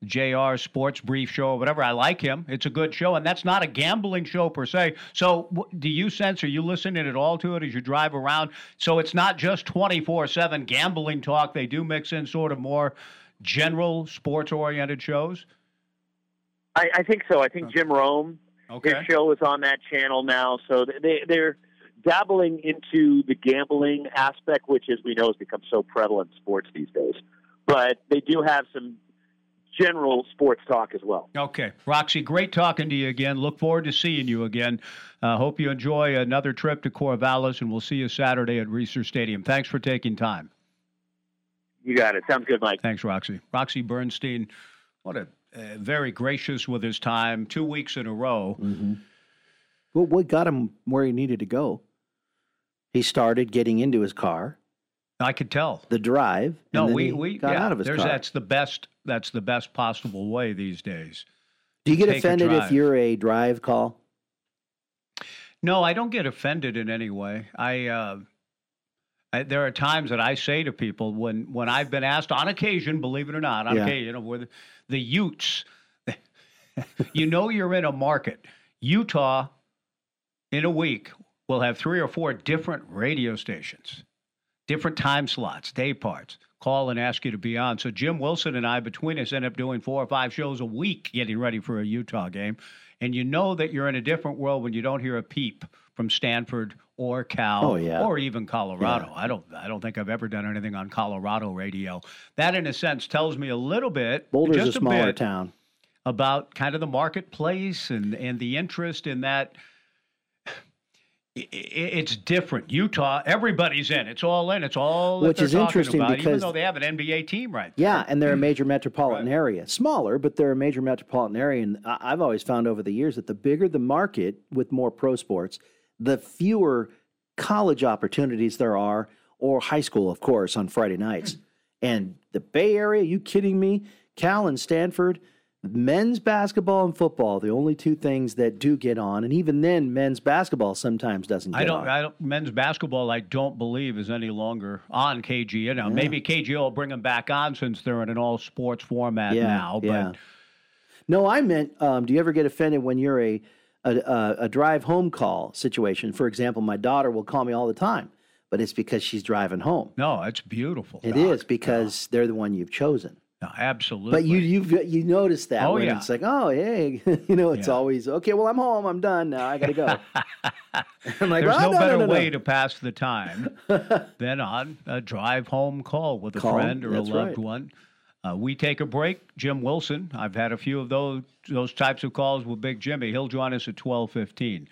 JR Sports Brief Show or whatever. I like him. It's a good show, and that's not a gambling show per se. So, w- do you sense, are you listening at all to it as you drive around? So, it's not just 24 7 gambling talk. They do mix in sort of more general sports oriented shows. I, I think so. I think Jim Rome, Okay. his show is on that channel now. So they, they're dabbling into the gambling aspect, which, as we know, has become so prevalent in sports these days. But they do have some general sports talk as well. Okay. Roxy, great talking to you again. Look forward to seeing you again. Uh, hope you enjoy another trip to Corvallis, and we'll see you Saturday at Reser Stadium. Thanks for taking time. You got it. Sounds good, Mike. Thanks, Roxy. Roxy Bernstein, what a uh, very gracious with his time. Two weeks in a row. Mm-hmm. Well, what got him where he needed to go? He started getting into his car, I could tell. the drive. No, we he we got yeah, out of his car. that's the best that's the best possible way these days. Do you get offended if you're a drive call? No, I don't get offended in any way. I, uh, I there are times that I say to people when when I've been asked on occasion, believe it or not, on Yeah. occasion, you know, where the, the Utes, you know, you're in a market. Utah, in a week, will have three or four different radio stations, different time slots, day parts. Call and ask you to be on. So Jim Wilson and I, between us, end up doing four or five shows a week, getting ready for a Utah game. And you know that you're in a different world when you don't hear a peep from Stanford or Cal Oh, yeah. or even Colorado. I don't I don't think I've ever done anything on Colorado radio. That in a sense tells me a little bit Boulder's just a smaller bit, town. about kind of the marketplace and and the interest in that it's different. Utah, everybody's in. It's all in. It's all that Which is interesting about, even though they have an NBA team right Yeah, and they're a major metropolitan Right. area. Smaller, but they're a major metropolitan area. And I've always found over the years that the bigger the market with more pro sports, the fewer college opportunities there are, or high school, of course, on Friday nights. And the Bay Area, you kidding me? Cal and Stanford, men's basketball and football, the only two things that do get on. And even then, men's basketball sometimes doesn't get I don't, on. I don't. Men's basketball, I don't believe, is any longer on KG. Now, maybe KG will bring them back on since they're in an all sports format Yeah, now. But yeah. No, I meant, um, do you ever get offended when you're a, a a a drive home call situation? For example, my daughter will call me all the time, but it's because she's driving home. no, it's beautiful. It Doc. is because they're the one you've chosen. No, absolutely. But you you you notice that Oh, when yeah. it's like, oh hey, you know, it's Yeah. always okay. Well, I'm home. I'm done now. I gotta go. I'm like, There's "Oh, no, better no, no, way to pass the time than on a drive home call with a Call, friend or a loved right. one. Uh, we take a break. Jim Wilson. I've had a few of those those types of calls with Big Jimmy. He'll join us at twelve fifteen.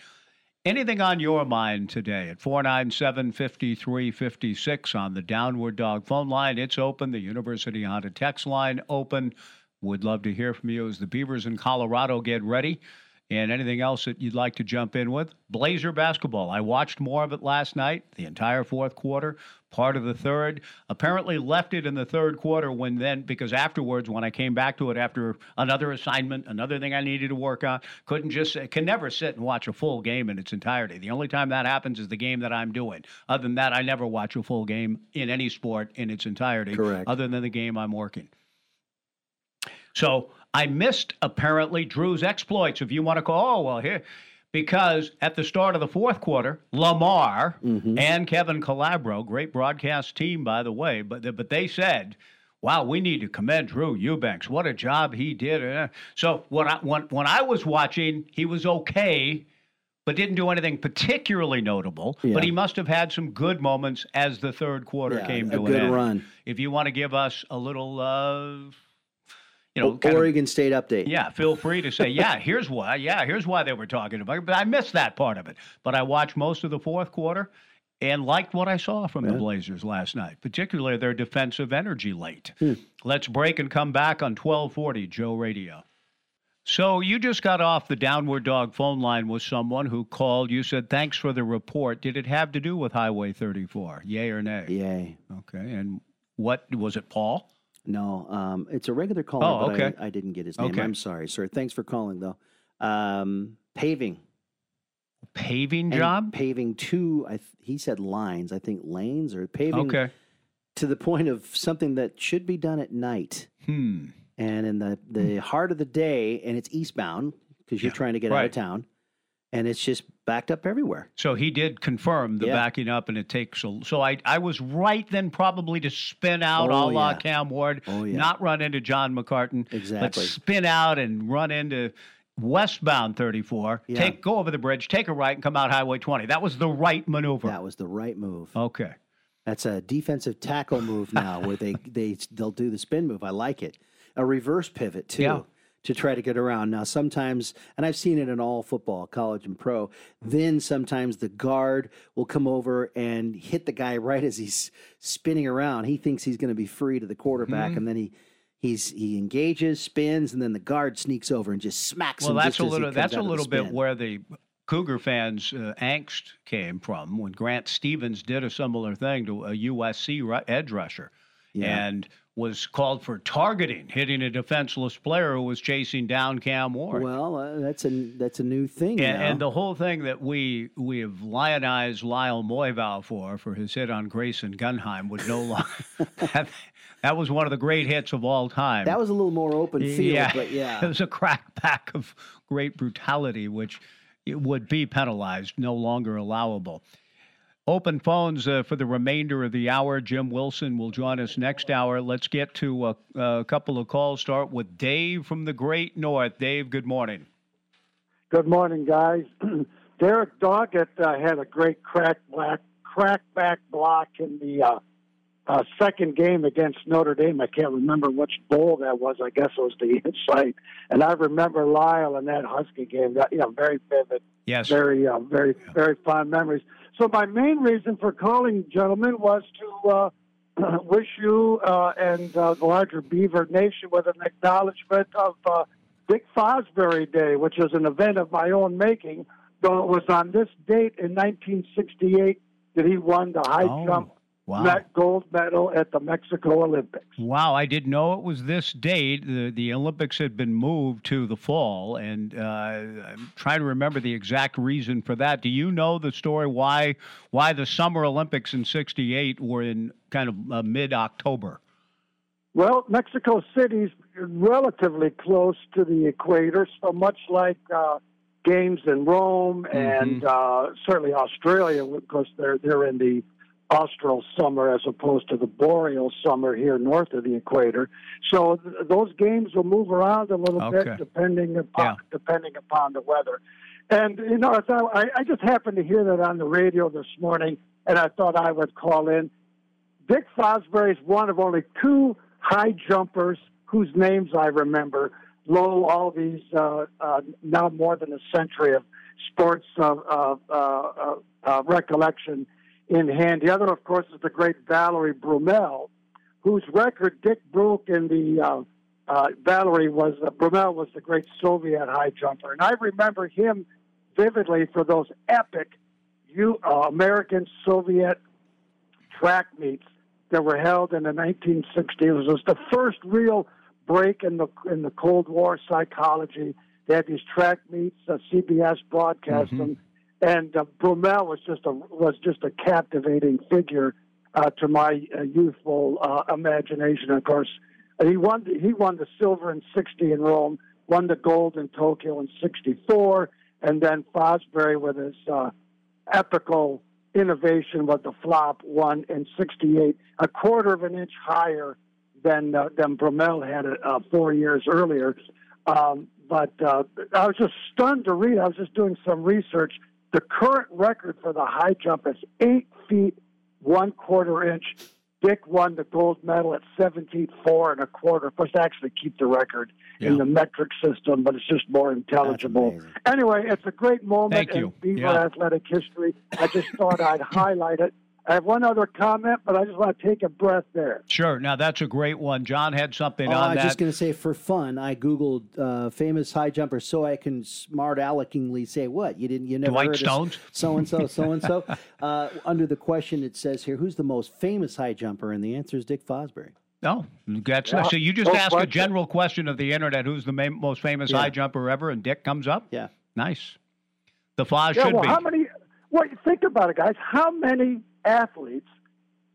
Anything on your mind today at 497 5356 on the Downward Dog phone line? It's open. The University Honda text line open. Would love to hear from you as the Beavers in Colorado get ready. And anything else that you'd like to jump in with? Blazer basketball. I watched more of it last night, the entire fourth quarter. Part of the third. Apparently left it in the third quarter when then, because afterwards, when I came back to it after another assignment, another thing I needed to work on, couldn't just, can never sit and watch a full game in its entirety. The only time that happens is the game that I'm doing. Other than that, I never watch a full game in any sport in its entirety. Correct. Other than the game I'm working. So I missed apparently Drew's exploits, if you want to call. Oh well, here because at the start of the fourth quarter, Lamar Mm-hmm. and Kevin Calabro, great broadcast team by the way, but but they said. Wow, we need to commend Drew Eubanks. What a job he did. Uh, So when I when, when I was watching, he was okay, but didn't do anything particularly notable. Yeah. But he must have had some good moments as the third quarter Yeah, came a to good an end. run. If you want to give us a little, uh, you know, kind of- Oregon State update. yeah, feel free to say, yeah, here's why. Yeah, here's why they were talking about it. But I missed that part of it. But I watched most of the fourth quarter and liked what I saw from the Blazers last night, particularly their defensive energy late. Hmm. Let's break and come back on 1240 Joe Radio. So you just got off the downward dog phone line with someone who called. You said, thanks for the report. Did it have to do with Highway 34? Yay or nay? Yay. Okay. And what was it, Paul? No, um, it's a regular caller, Oh, but okay. I, I didn't get his name. Okay. I'm sorry, sir. Thanks for calling, though. Um, paving. Paving And job? Paving two, I th- he said lines, I think lanes or paving Okay. to the point of something that should be done at night. Hmm. And in the, the heart of the day, and it's eastbound because you're Yeah, trying to get out of town, and it's just backed up everywhere. So he did confirm the Yeah. backing up, and it takes a, so I I was right then probably to spin out Oh, a la yeah. Cam Ward, Oh, yeah. not run into John McCartan, but Exactly. spin out and run into westbound 34. Yeah. Take go over the bridge, take a right, and come out Highway 20. That was the right maneuver. That was the right move. okay. That's a defensive tackle move now, where they they they'll do the spin move. I like it. A reverse pivot too. To try to get around. Now, sometimes, and I've seen it in all football, college and pro, then sometimes the guard will come over and hit the guy right as he's spinning around. He thinks he's going to be free to the quarterback, Mm-hmm. and then he he's he engages, spins, and then the guard sneaks over and just smacks Well, him. that's just a little that's a little bit where the Cougar fans' uh, angst came from when Grant Stevens did a similar thing to a USC edge rusher, Yeah. and was called for targeting, hitting a defenseless player who was chasing down Cam Ward. Well, uh, that's a that's a new thing. and, and the whole thing that we we have lionized Lyle Moevao for for his hit on Greyson Gunheim would no longer that, that was one of the great hits of all time. that was a little more open field, yeah, but yeah, it was a crackback of great brutality, which it would be penalized, no longer allowable. Open phones uh, for the remainder of the hour. Jim Wilson will join us next hour. Let's get to a, a couple of calls. Start with Dave from the Great North. Dave, good morning. Good morning, guys. Derrick Doggett uh, had a great crack black crackback block in the uh, uh, second game against Notre Dame. I can't remember which bowl that was. I guess it was the insight. And I remember Lyle in that Husky game. That you know, very vivid, Yes. very, uh, very, very fond memories. So my main reason for calling, gentlemen, was to uh, wish you uh, and uh, the larger Beaver Nation with an acknowledgement of uh, Dick Fosbury Day, which is an event of my own making. Though it was on this date in 1968 that he won the high Oh, jump wow. gold medal at the Mexico Olympics. Wow, I didn't know it was this date. The the Olympics had been moved to the fall, and uh, I'm trying to remember the exact reason for that. Do you know the story why why the Summer Olympics in '68 were in kind of uh, mid October? Well, Mexico City's relatively close to the equator, so much like uh, games in Rome and uh, certainly Australia, because they're they're in the austral summer as opposed to the boreal summer here north of the equator. So th- those games will move around a little Okay. bit depending upon Yeah. depending upon the weather. And you know, I, thought, I, I just happened to hear that on the radio this morning, and I thought I would call in. Dick Fosbury is one of only two high jumpers whose names I remember. Lo, all these uh, uh, now more than a century of sports uh, uh, uh, uh, recollection in hand. The other, of course, is the great Valerie Brumel, whose record Dick broke in the uh, uh, Valerie was uh, Brumel was the great Soviet high jumper, and I remember him vividly for those epic you uh, American Soviet track meets that were held in the 1960s. It was the first real break in the in the Cold War psychology. They had these track meets. Uh, CBS broadcast Mm-hmm. them, and uh, Brumel was just a was just a captivating figure uh, to my uh, youthful uh, imagination. Of course, he won he won the silver in '60 in Rome, won the gold in Tokyo in '64, and then Fosbury with his uh, epical innovation with the flop won in '68, a quarter of an inch higher than uh, than Brumel had four years earlier. Um, but uh, I was just stunned to read. I was just doing some research. The current record for the high jump is eight feet one quarter inch. Dick won the gold medal at 17 four and a quarter. Of course, they actually keep the record in the metric system, but it's just more intelligible. Anyway, it's a great moment Thank in you. Beaver Yeah. athletic history. I just thought I'd highlight it. I have one other comment, but I just want to take a breath there. Sure. Now that's a great one. John had something Oh, I on was that. just going to say, for fun, I googled uh, famous high jumper so I can smart aleckingly say, "What you didn't? You never Dwight heard Stones? So and so, so and so." Under the question, it says here, "Who's the most famous high jumper?" And the answer is Dick Fosbury. No, that's Yeah. so. You just No ask a question. general question of the internet: Who's the ma- most famous Yeah. high jumper ever? And Dick comes up. Yeah, nice. The Foz yeah, should well, be. how many? What Well, think about it, guys. How many athletes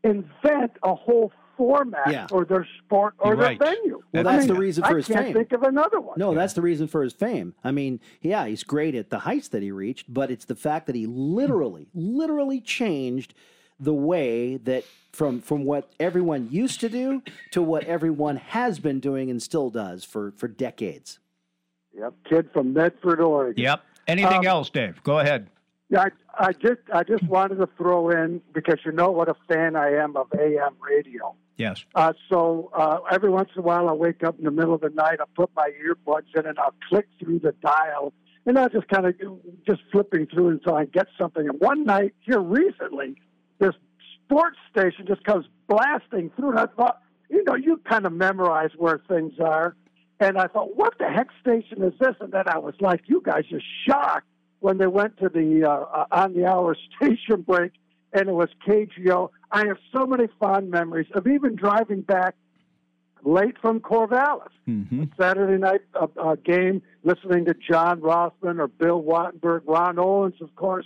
invent a whole format Yeah. for their sport or You're their right. venue? Well, I that's mean, the reason I for his can't fame. think of another one. No, that's the reason for his fame. I mean, yeah, he's great at the heights that he reached, but it's the fact that he literally, literally changed the way that from from what everyone used to do to what everyone has been doing and still does for for decades. Yep, kid from Medford, Oregon. Yep. Anything Um, else, Dave? Go ahead. Yeah, I, I just I just wanted to throw in because you know what a fan I am of AM radio. Yes. Uh, so uh, every once in a while, I wake up in the middle of the night, I put my earbuds in, and I'll click through the dial, and I'll just kind of just flipping through until I get something. And one night here recently, this sports station just comes blasting through, and I thought, you know, you kind of memorize where things are, and I thought, what the heck station is this? And then I was like, you guys are shocked when they went to the uh, uh, on the hour station break and it was KGO. I have so many fond memories of even driving back late from Corvallis. Mm-hmm. Saturday night uh, uh, game, listening to John Rothmann or Bill Wattenberg, Ron Owens, of course.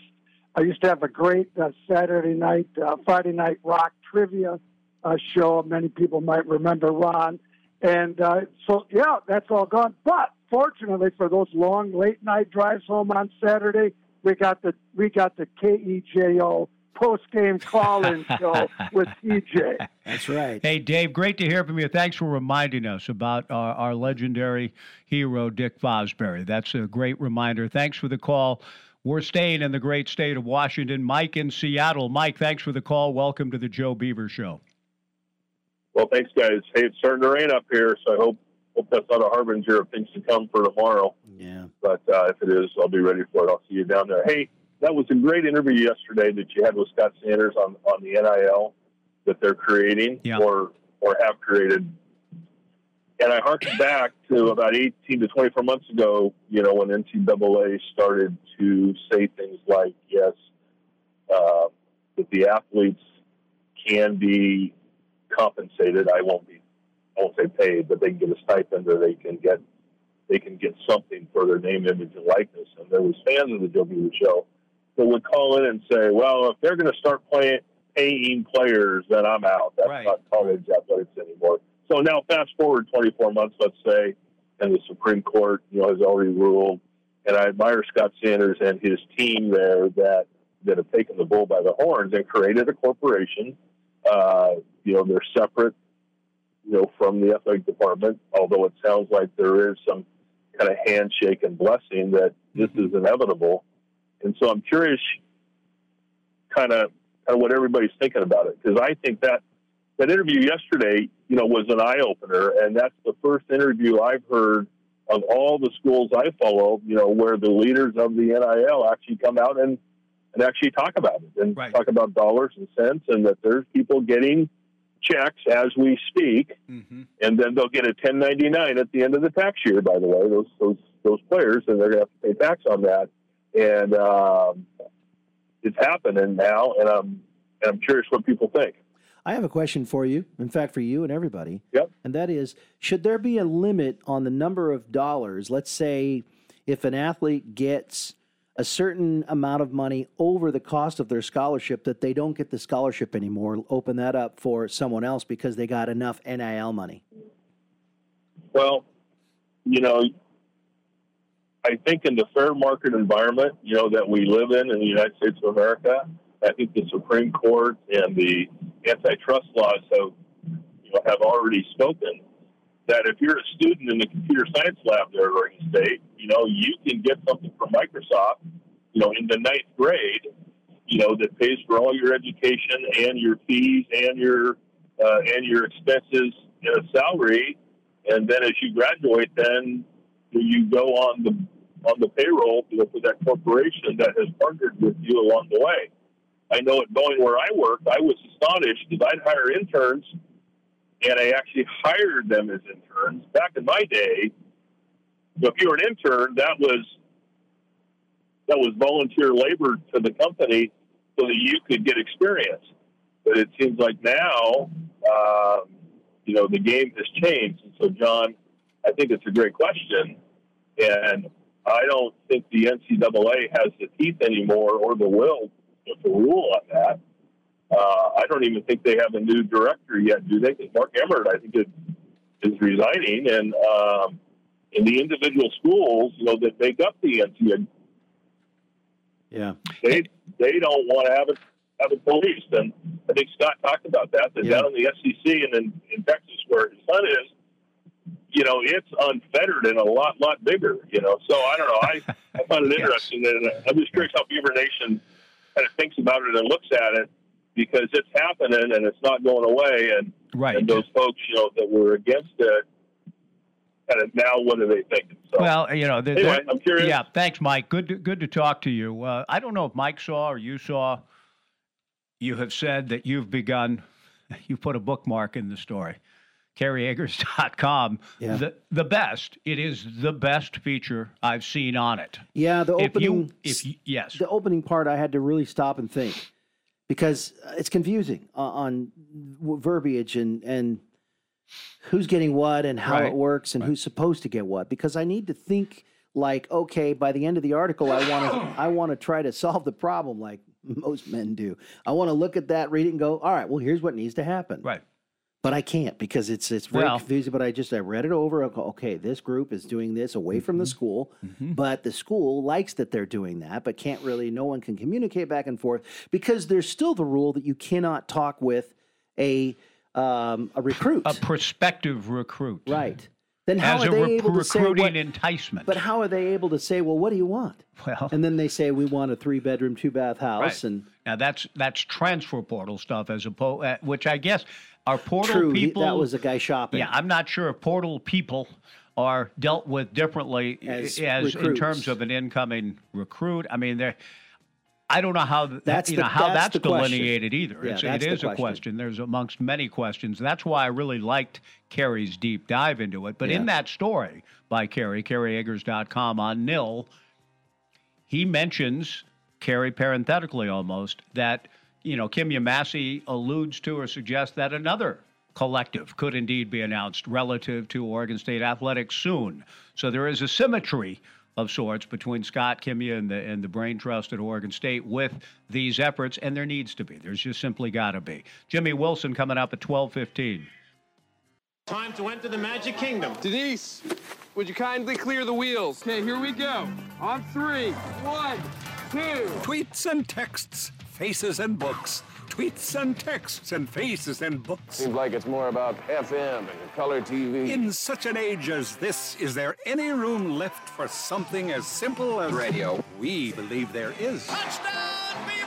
I used to have a great uh, Saturday night, uh, Friday night rock trivia uh, show. Many people might remember Ron. And uh, so, yeah, that's all gone. But fortunately for those long late night drives home on Saturday, we got the we got the KEJO post game call in show with TJ. That's right. Hey, Dave, great to hear from you. Thanks for reminding us about our, our legendary hero, Dick Fosbury. That's a great reminder. Thanks for the call. We're staying in the great state of Washington. Mike in Seattle. Mike, thanks for the call. Welcome to the Joe Beaver Show. Well, thanks, guys. Hey, it's starting to rain up here, so I hope hope that's not a harbinger of things to come for tomorrow. Yeah. But uh, if it is, I'll be ready for it. I'll see you down there. Hey, that was a great interview yesterday that you had with Scott Sanders on on the NIL that they're creating or or have created. And I harkened back to about 18 to 24 months ago, you know, when NCAA started to say things like, yes, uh, that the athletes can be compensated. I won't be, won't say paid, but they can get a stipend or they can get, they can get something for their name, image, and likeness. And there was fans of the Beaver Show that would call in and say, well, if they're going to start playing, paying players, then I'm out. That's not college athletics anymore. So now, fast forward 24 months, let's say, and the Supreme Court, you know, has already ruled. And I admire Scott Sanders and his team there that that have taken the bull by the horns and created a corporation. Uh, you know, they're separate, you know, from the athletic department. Although it sounds like there is some kind of handshake and blessing that this mm-hmm. is inevitable. And so I'm curious, kind of, kind of what everybody's thinking about it, because I think that that interview yesterday, you know, was an eye opener, and that's the first interview I've heard of all the schools I follow, you know, where the leaders of the NIL actually come out and and actually talk about it and talk about dollars and cents, and that there's people getting checks as we speak, and then they'll get a 1099 at the end of the tax year. By the way, those those those players, and they're going to have to pay tax on that, and um, it's happening now, and I'm and I'm curious what people think. I have a question for you. In fact, for you and everybody. Yep. And that is, should there be a limit on the number of dollars? Let's say if an athlete gets a certain amount of money over the cost of their scholarship that they don't get the scholarship anymore. Open that up for someone else because they got enough NIL money. Well, you know, I think in the fair market environment, you know, that we live in in the United States of America, I think the Supreme Court and the antitrust laws have, you know, have already spoken that if you're a student in the computer science lab there at Oregon State, you know, you can get something from Microsoft, you know, in the ninth grade, you know, that pays for all your education and your fees and your uh, and your expenses in a salary, and then as you graduate, then you go on the on the payroll for that corporation that has partnered with you along the way. I know at Boeing where I worked, I was astonished because I'd hire interns and I actually hired them as interns. Back in my day, if you were an intern, that was that was volunteer labor to the company so that you could get experience. But it seems like now, uh, you know, the game has changed. And so, John, I think it's a great question, and I don't think the NCAA has the teeth anymore or the will to rule on that. Uh, I don't even think they have a new director yet, do they? Because Mark Emmert, I think, is, is resigning, and um, in the individual schools, you know, that make up the NCAA, yeah, they they don't want to have it have it policed, and I think Scott talked about that. That Yeah. down in the SEC and in, in Texas, where his son is, you know, it's unfettered and a lot lot bigger. You know, so I don't know. I I find it Yes. interesting, and I'm just curious how Beaver Nation kind of thinks about it and looks at it because it's happening and it's not going away. And Right. and those folks, you know, that were against it, kind of now what are they thinking? So Well, you know, the, anyway, the- I'm curious. Yeah, thanks, Mike. Good, to, good to talk to you. Uh, I don't know if Mike saw or you saw. You have said that you've begun. You put a bookmark in the story. KerryEggers.com. Yeah. The the best. It is the best feature I've seen on it. Yeah, the If you- opening. if you- yes. the opening part, I had to really stop and think because it's confusing uh, on verbiage and and who's getting what and how Right. it works and who's supposed to get what. Because I need to think like, okay, by the end of the article, I want to I want to try to solve the problem like most men do. I want to look at that, read it, and go, all right, well, here's what needs to happen. Right. But I can't because it's it's very Well- confusing. But I just I read it over. I go, okay, this group is doing this away from the Mm-hmm. school, but the school likes that they're doing that, but can't really. No one can communicate back and forth because there's still the rule that you cannot talk with a um, a recruit. A prospective recruit. right. Then how As are a they rec- able to say recruiting what? enticement. But how are they able to say, well, what do you want? Well, And then they say we want a three bedroom, two bath house, Right. and now that's that's transfer portal stuff as opposed, uh, which I guess are portal true, people. that was a guy shopping. Yeah, I'm not sure if portal people are dealt with differently As as, in terms of an incoming recruit. I mean, they're. I don't know how That's you the- know how that's that's, question. delineated either. Yeah, it's, it a question. question. There's amongst many questions. That's why I really liked Kerry's deep dive into it. But Yeah. in that story by Kerry, KerryEggers.com on Nil, he mentions Kerry parenthetically almost that you know Kim Massey alludes to or suggests that another collective could indeed be announced relative to Oregon State athletics soon. So there is a symmetry of sorts between Scott Kimya and the and the brain trust at Oregon State with these efforts, and there needs to be. There's just simply got to be. Jimmy Wilson coming up at twelve fifteen. Time to enter the Magic Kingdom. Denise, would you kindly clear the wheels? Okay, here we go. On three, one, two. Tweets and texts, faces and books. Tweets and texts and faces and books. Seems like it's more about FM and color TV. In such an age as this, is there any room left for something as simple as Radio. We believe there is. Touchdown, Beaver!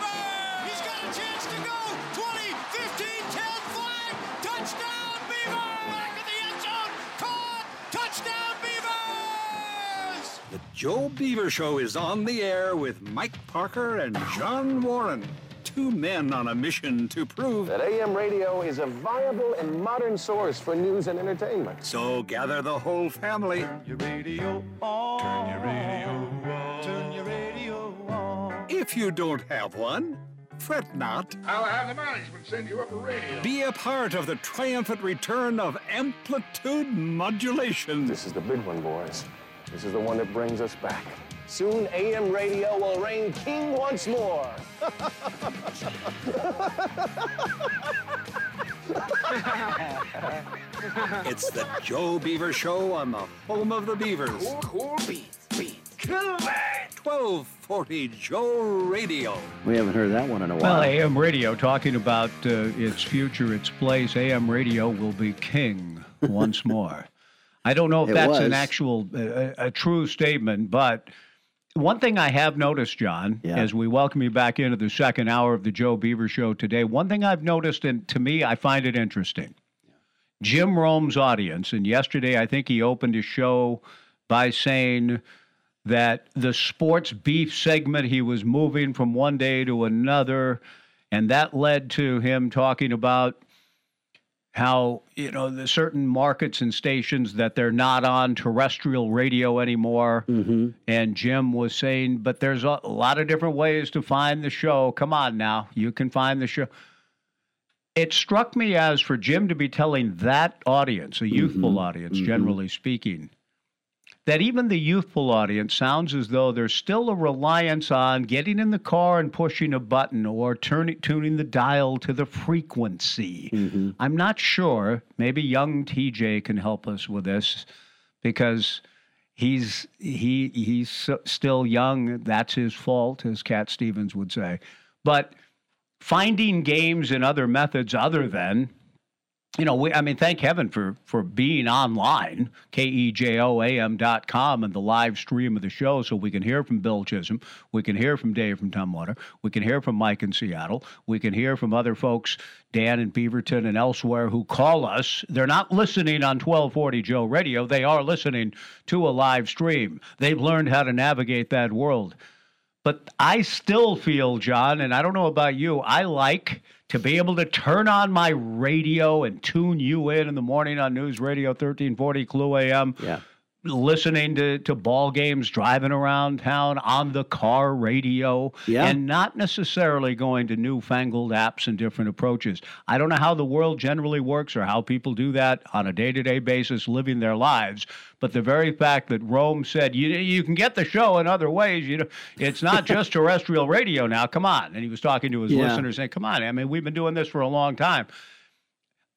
Joe Beaver Show is on the air with Mike Parker and John Warren. Two men on a mission to prove That AM radio is a viable and modern source for news and entertainment. So gather the whole family. Your radio on. Turn your radio on. Turn your radio on. If you don't have one, Fret not. I'll have the management send you up a radio. Be a part of the triumphant return of amplitude modulation. This is the big one, boys. This is the one that brings us back. Soon AM radio will reign king once more. it's the Joe Beaver Show on the home of the Beavers. Cool, cool beats, beats. Kill 1240 Joe Radio. We haven't heard that one in a while. Well, AM radio talking about uh, its future, its place. AM radio will be king once more. I don't know if It that's was. an actual, uh, a true statement, but one thing I have noticed, John, Yeah. as we welcome you back into the second hour of the Joe Beaver Show today, one thing I've noticed, and to me, I find it interesting. Jim Rome's audience, and yesterday I think he opened his show by saying that the sports beef segment he was moving from one day to another, and that led to him talking about how you know the certain markets and stations that they're not on terrestrial radio anymore. Mm-hmm. and jim was saying but there's a, a lot of different ways to find the show. Come on now you can find the show. It struck me as for jim to be telling that audience a youthful audience generally speaking that even the youthful audience sounds as though there's still a reliance on getting in the car and pushing a button or turning tuning the dial to the frequency. Mm-hmm. I'm not sure. Maybe young TJ can help us with this because he's he he's so- still young. That's his fault, as Cat Stevens would say. But finding games and other methods other than you know, we, I mean, thank heaven for for being online, kejoam.com, and the live stream of the show, so we can hear from Bill Chisholm, we can hear from Dave from Tumwater, we can hear from Mike in Seattle, we can hear from other folks, Dan in Beaverton and elsewhere, who call us. They're not listening on 1240 Joe Radio; they are listening to a live stream. They've learned how to navigate that world. But I still feel, John, and I don't know about you, I like to be able to turn on my radio and tune you in in the morning on News Radio 1340 KLOO AM. Yeah. Listening to, to ball games, driving around town on the car radio, Yeah. and not necessarily going to newfangled apps and different approaches. I don't know how the world generally works or how people do that on a day to day basis, living their lives. But the very fact that Rome said you you can get the show in other ways, you know, it's not just terrestrial radio now. Come on, and he was talking to his Yeah. listeners saying, "Come on, I mean, we've been doing this for a long time."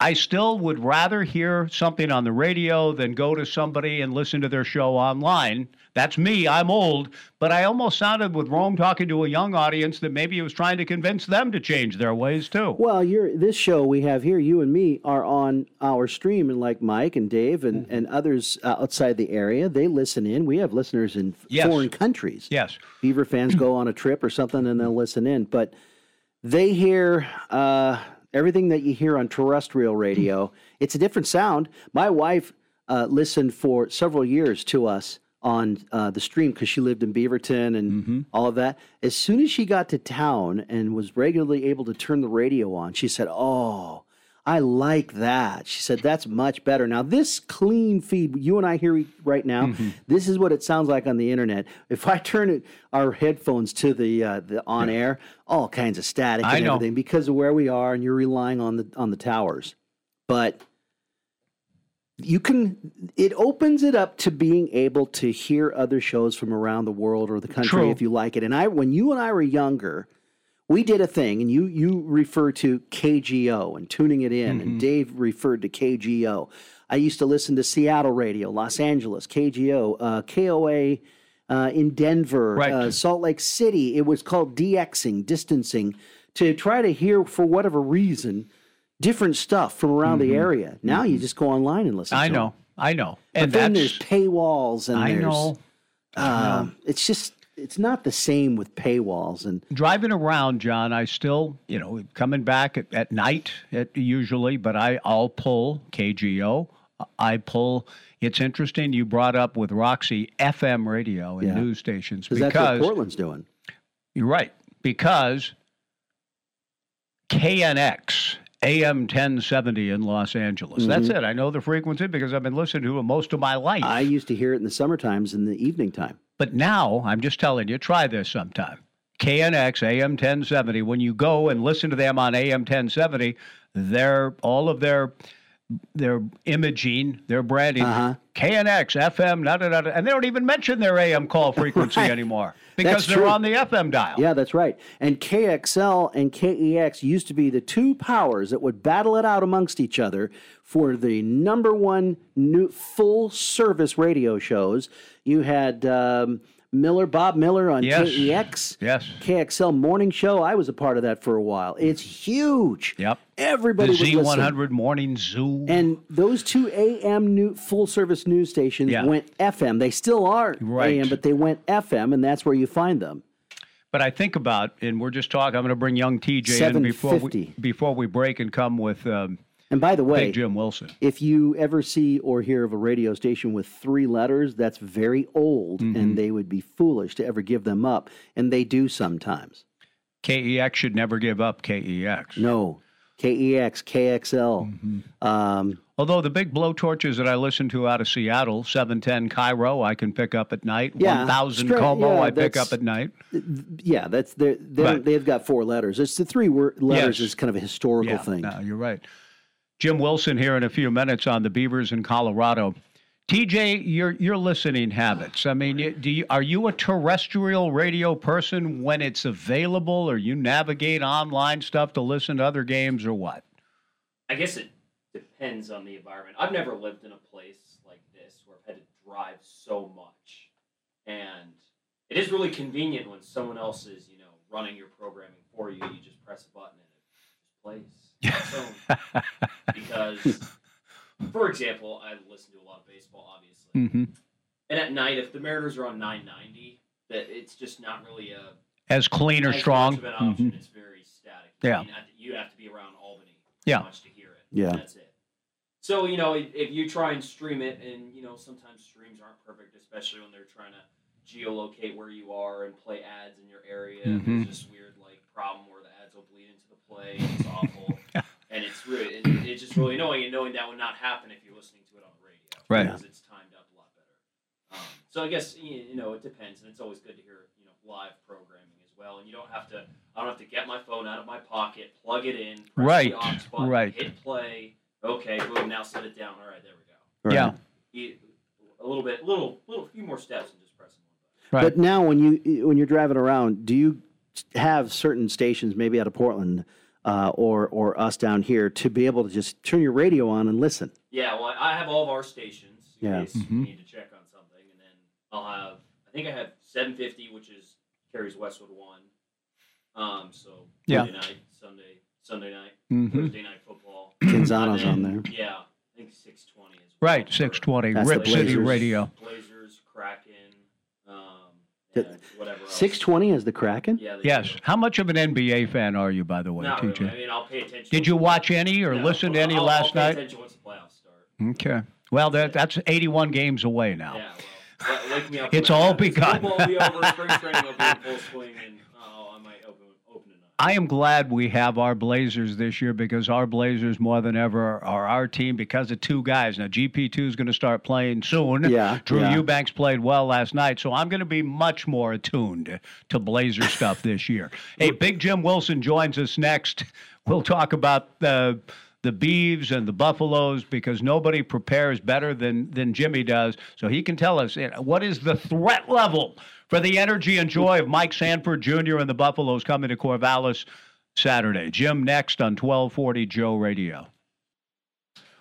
I still would rather hear something on the radio than go to somebody and listen to their show online. That's me. I'm old, but I almost sounded with Rome talking to a young audience that maybe he was trying to convince them to change their ways too. Well, you're this show we have here, you and me are on our stream, and like Mike and Dave and, Mm-hmm. and others uh, outside the area, they listen in. We have listeners in Yes. foreign countries. Yes. Beaver fans go on a trip or something and they'll listen in, but they hear uh, everything that you hear on terrestrial radio. It's a different sound. My wife uh, listened for several years to us on uh, the stream because she lived in Beaverton and all of that. As soon as she got to town and was regularly able to turn the radio on, she said, "Oh." I like that. She said, that's much better. Now, this clean feed you and I hear right now, Mm-hmm. this is what it sounds like on the internet. If I turn it, our headphones to the uh, the on air, all kinds of static I and know. everything because of where we are and you're relying on the on the towers. But you can it opens it up to being able to hear other shows from around the world or the country True. if you like it. And I when you and I were younger, we did a thing, and you you refer to KGO and tuning it in, and Dave referred to KGO. I used to listen to Seattle radio, Los Angeles, KGO, uh, KOA uh, in Denver, Right. uh, Salt Lake City. It was called DXing, distancing, to try to hear for whatever reason different stuff from around the area. Now you just go online and listen. I know. Them. I know. But And then there's paywalls, and I there's know. um, it's just it's not the same with paywalls and driving around, John, I still, you know, coming back at, at night at, usually, but I, I'll pull KGO. I pull. It's interesting you brought up with Roxy FM radio and Yeah. news stations because that's what because Portland's doing. you're right because KNX AM 1070 in Los Angeles. That's Mhm. it. I know the frequency because I've been listening to it most of my life. I used to hear it in the summer times in the evening time. But now I'm just telling you, try this sometime. KNX AM 1070. When you go and listen to them on AM 1070, their all of their their imaging, their branding, Uh-huh. KNX, FM, da, da, da, da, and they don't even mention their AM call frequency Right. anymore because That's they're true. on the FM dial. Yeah, that's right. And KXL and KEX used to be the two powers that would battle it out amongst each other for the number one new full service radio shows. You had um, Miller, Bob Miller on Yes. KEX, Yes. KXL morning show. I was a part of that for a while. It's huge. Yep. Everybody the would listen. Z100 Morning Zoo. And those two AM new full service news stations Yeah. went FM. They still are Right. AM, but they went FM, and that's where you find them. But I think about, and we're just talking. I'm going to bring young TJ in before we before we break and come with um, And by the way, Big Jim Wilson. if you ever see or hear of a radio station with three letters, that's very old, Mm-hmm. and they would be foolish to ever give them up, and they do sometimes. KEX should never give up KEX. No, KEX, KXL. Mm-hmm. Um, Although the big blowtorches that I listen to out of Seattle, 710 KIRO, I can pick up at night. Yeah, 1000 straight- KOMO, yeah, I pick up at night. yeah, that's they're, they Right. they've got four letters. It's the three word letters Yes. is kind of a historical Yeah, thing. no, you're right. Jim Wilson here in a few minutes on the Beavers in Colorado. TJ, your your listening habits. I mean, do you, are you a terrestrial radio person when it's available, or you navigate online stuff to listen to other games, or what? I guess it depends on the environment. I've never lived in a place like this where I've had to drive so much, and it is really convenient when someone else is, you know, running your programming for you. You just press a button and it plays. on because, for example, I listen to a lot of baseball, obviously, Mm-hmm. and at night, if the Mariners are on 990, that it's just not really a As clean or as strong? much of an option. Mhm. It's very static. Yeah. I mean, you have to be around Albany Yeah. much to hear it. Yeah. That's it. So, you know, if, if you try and stream it, and, you know, sometimes streams aren't perfect, especially when they're trying to geolocate where you are and play ads in your area. Mhm. There's this weird, like, problem where the ads will bleed into the play. And it's awful. and it's really, and it's just really annoying, and knowing that would not happen if you're listening to it on the radio. Right. Because it's timed up a lot better. Um, so I guess, you you know, it depends, and it's always good to hear, you know, live programming as well. And you don't have to, I don't have to get my phone out of my pocket, plug it in, press Right, the aux button, right. hit play. Okay, boom, now set it down. All right, there we go. Yeah. You- a little bit, little, little, few more steps and just press Right. But now, when you when you're driving around, do you have certain stations, maybe out of Portland uh, or or us down here, to be able to just turn your radio on and listen? Yeah, well, I have all of our stations in Yeah. case Mm-hmm. Mhm. you need to check on something, and then I'll have. I think I have 750, which is carries Westwood one. Um, so Yeah. Monday night, Sunday, Sunday night, Mhm. Thursday night football. Kinzano's And on there. Yeah, I think 620 is Right, 620, That's the Rip City Radio. Blazers, Kraken, um, The- and whatever else. Six twenty as the Kraken. Yeah, they Yes. How much of an NBA fan are you, by the way, Not TJ? really. I mean, I'll pay attention. Did you watch any or No, listen to any I'll- I'll last pay night? Attention once the playoffs start. Okay. Well, that, that's 81 games away now. Yeah, well, wake me up. It's when that all happens. begun. I am glad we have our Blazers this year because our Blazers more than ever are our team because of two guys. Now GP2 is going to start playing soon. Yeah, Drew yeah. Eubanks played well last night, so I'm going to be much more attuned to Blazer stuff this year. Hey, Big Jim Wilson joins us next. We'll talk about the the Beeves and the Buffaloes because nobody prepares better than than Jimmy does. So he can tell us eh, what is the threat level for the energy and joy of Mike Sanford Jr. and the Buffaloes coming to Corvallis Saturday. Jim next on 1240 Joe Radio.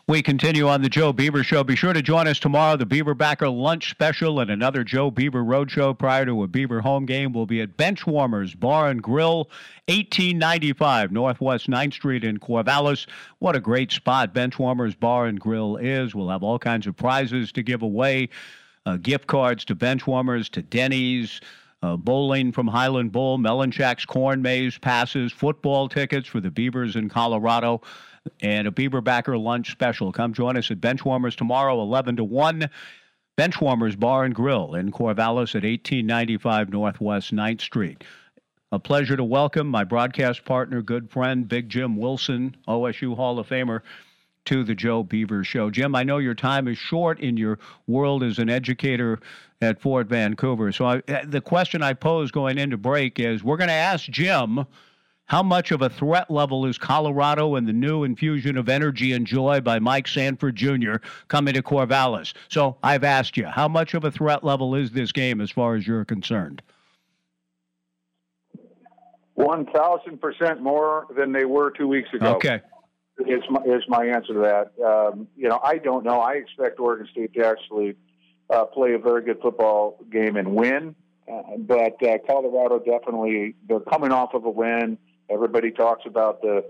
We continue on the Joe Beaver Show. Be sure to join us tomorrow. The Beaver Backer Lunch Special and another Joe Beaver Road Show prior to a Beaver home game will be at Benchwarmers Bar and Grill, 1895 Northwest 9th Street in Corvallis. What a great spot Benchwarmers Bar and Grill is. We'll have all kinds of prizes to give away uh, gift cards to Benchwarmers, to Denny's, uh, bowling from Highland Bowl, Melon Shack's Corn Maze passes, football tickets for the Beavers in Colorado, and a Beaver Backer lunch special. Come join us at Benchwarmers tomorrow, 11 to 1. Benchwarmers Bar and Grill in Corvallis at 1895 Northwest 9th Street. A pleasure to welcome my broadcast partner, good friend, Big Jim Wilson, OSU Hall of Famer. To the Joe Beaver Show. Jim, I know your time is short in your world as an educator at Fort Vancouver. So I, uh, the question I pose going into break is we're going to ask Jim how much of a threat level is Colorado and the new infusion of energy and joy by Mike Sanford Jr. coming to Corvallis? So I've asked you, how much of a threat level is this game as far as you're concerned? One thousand percent more than they were two weeks ago. Okay, is my, is my answer to that. Um, you know, I don't know. I expect Oregon State to actually uh, play a very good football game and win. Uh, but uh, Colorado definitely they're coming off of a win. Everybody talks about the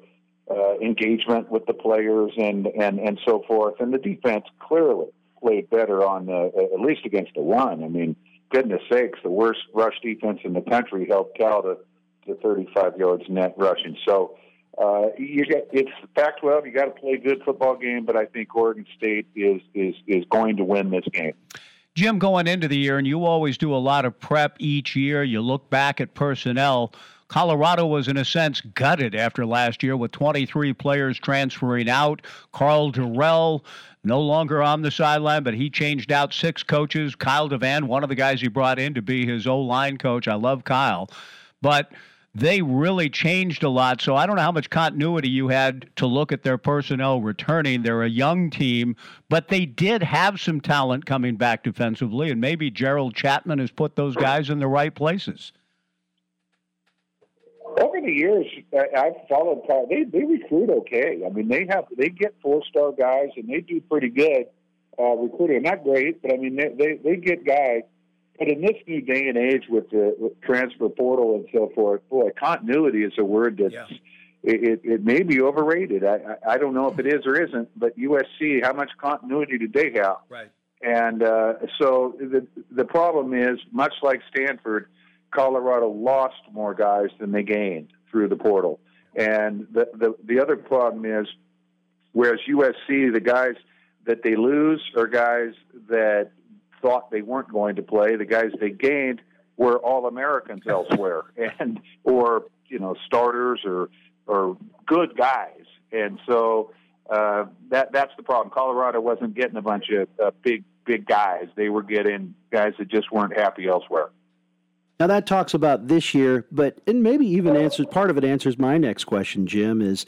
uh, engagement with the players and, and, and so forth. And the defense clearly played better on the, at least against the run. I mean, goodness sakes, the worst rush defense in the country helped Cal to, to 35 yards net rushing. So uh, you get it's Pac-12. You got to play a good football game, but I think Oregon State is is is going to win this game. Jim, going into the year, and you always do a lot of prep each year. You look back at personnel. Colorado was, in a sense, gutted after last year with 23 players transferring out. Karl Dorrell, no longer on the sideline, but he changed out six coaches. Kyle DeVan, one of the guys he brought in to be his O line coach. I love Kyle. But they really changed a lot. So I don't know how much continuity you had to look at their personnel returning. They're a young team, but they did have some talent coming back defensively, and maybe Gerald Chapman has put those guys in the right places over the years, I've followed. They they recruit okay. I mean, they have they get four star guys and they do pretty good uh, recruiting. Not great, but I mean they, they they get guys. But in this new day and age with the with transfer portal and so forth, boy, continuity is a word that's yeah. it, it, may be overrated. I, I don't know if it is or isn't. But USC, how much continuity do they have? Right. And uh, so the the problem is much like Stanford Colorado lost more guys than they gained through the portal. And the, the, the other problem is, whereas USC, the guys that they lose are guys that thought they weren't going to play. The guys they gained were all Americans elsewhere, and or you know starters or or good guys. And so uh, that that's the problem. Colorado wasn't getting a bunch of uh, big big guys. They were getting guys that just weren't happy elsewhere. Now that talks about this year, but and maybe even answers part of it answers my next question, Jim. Is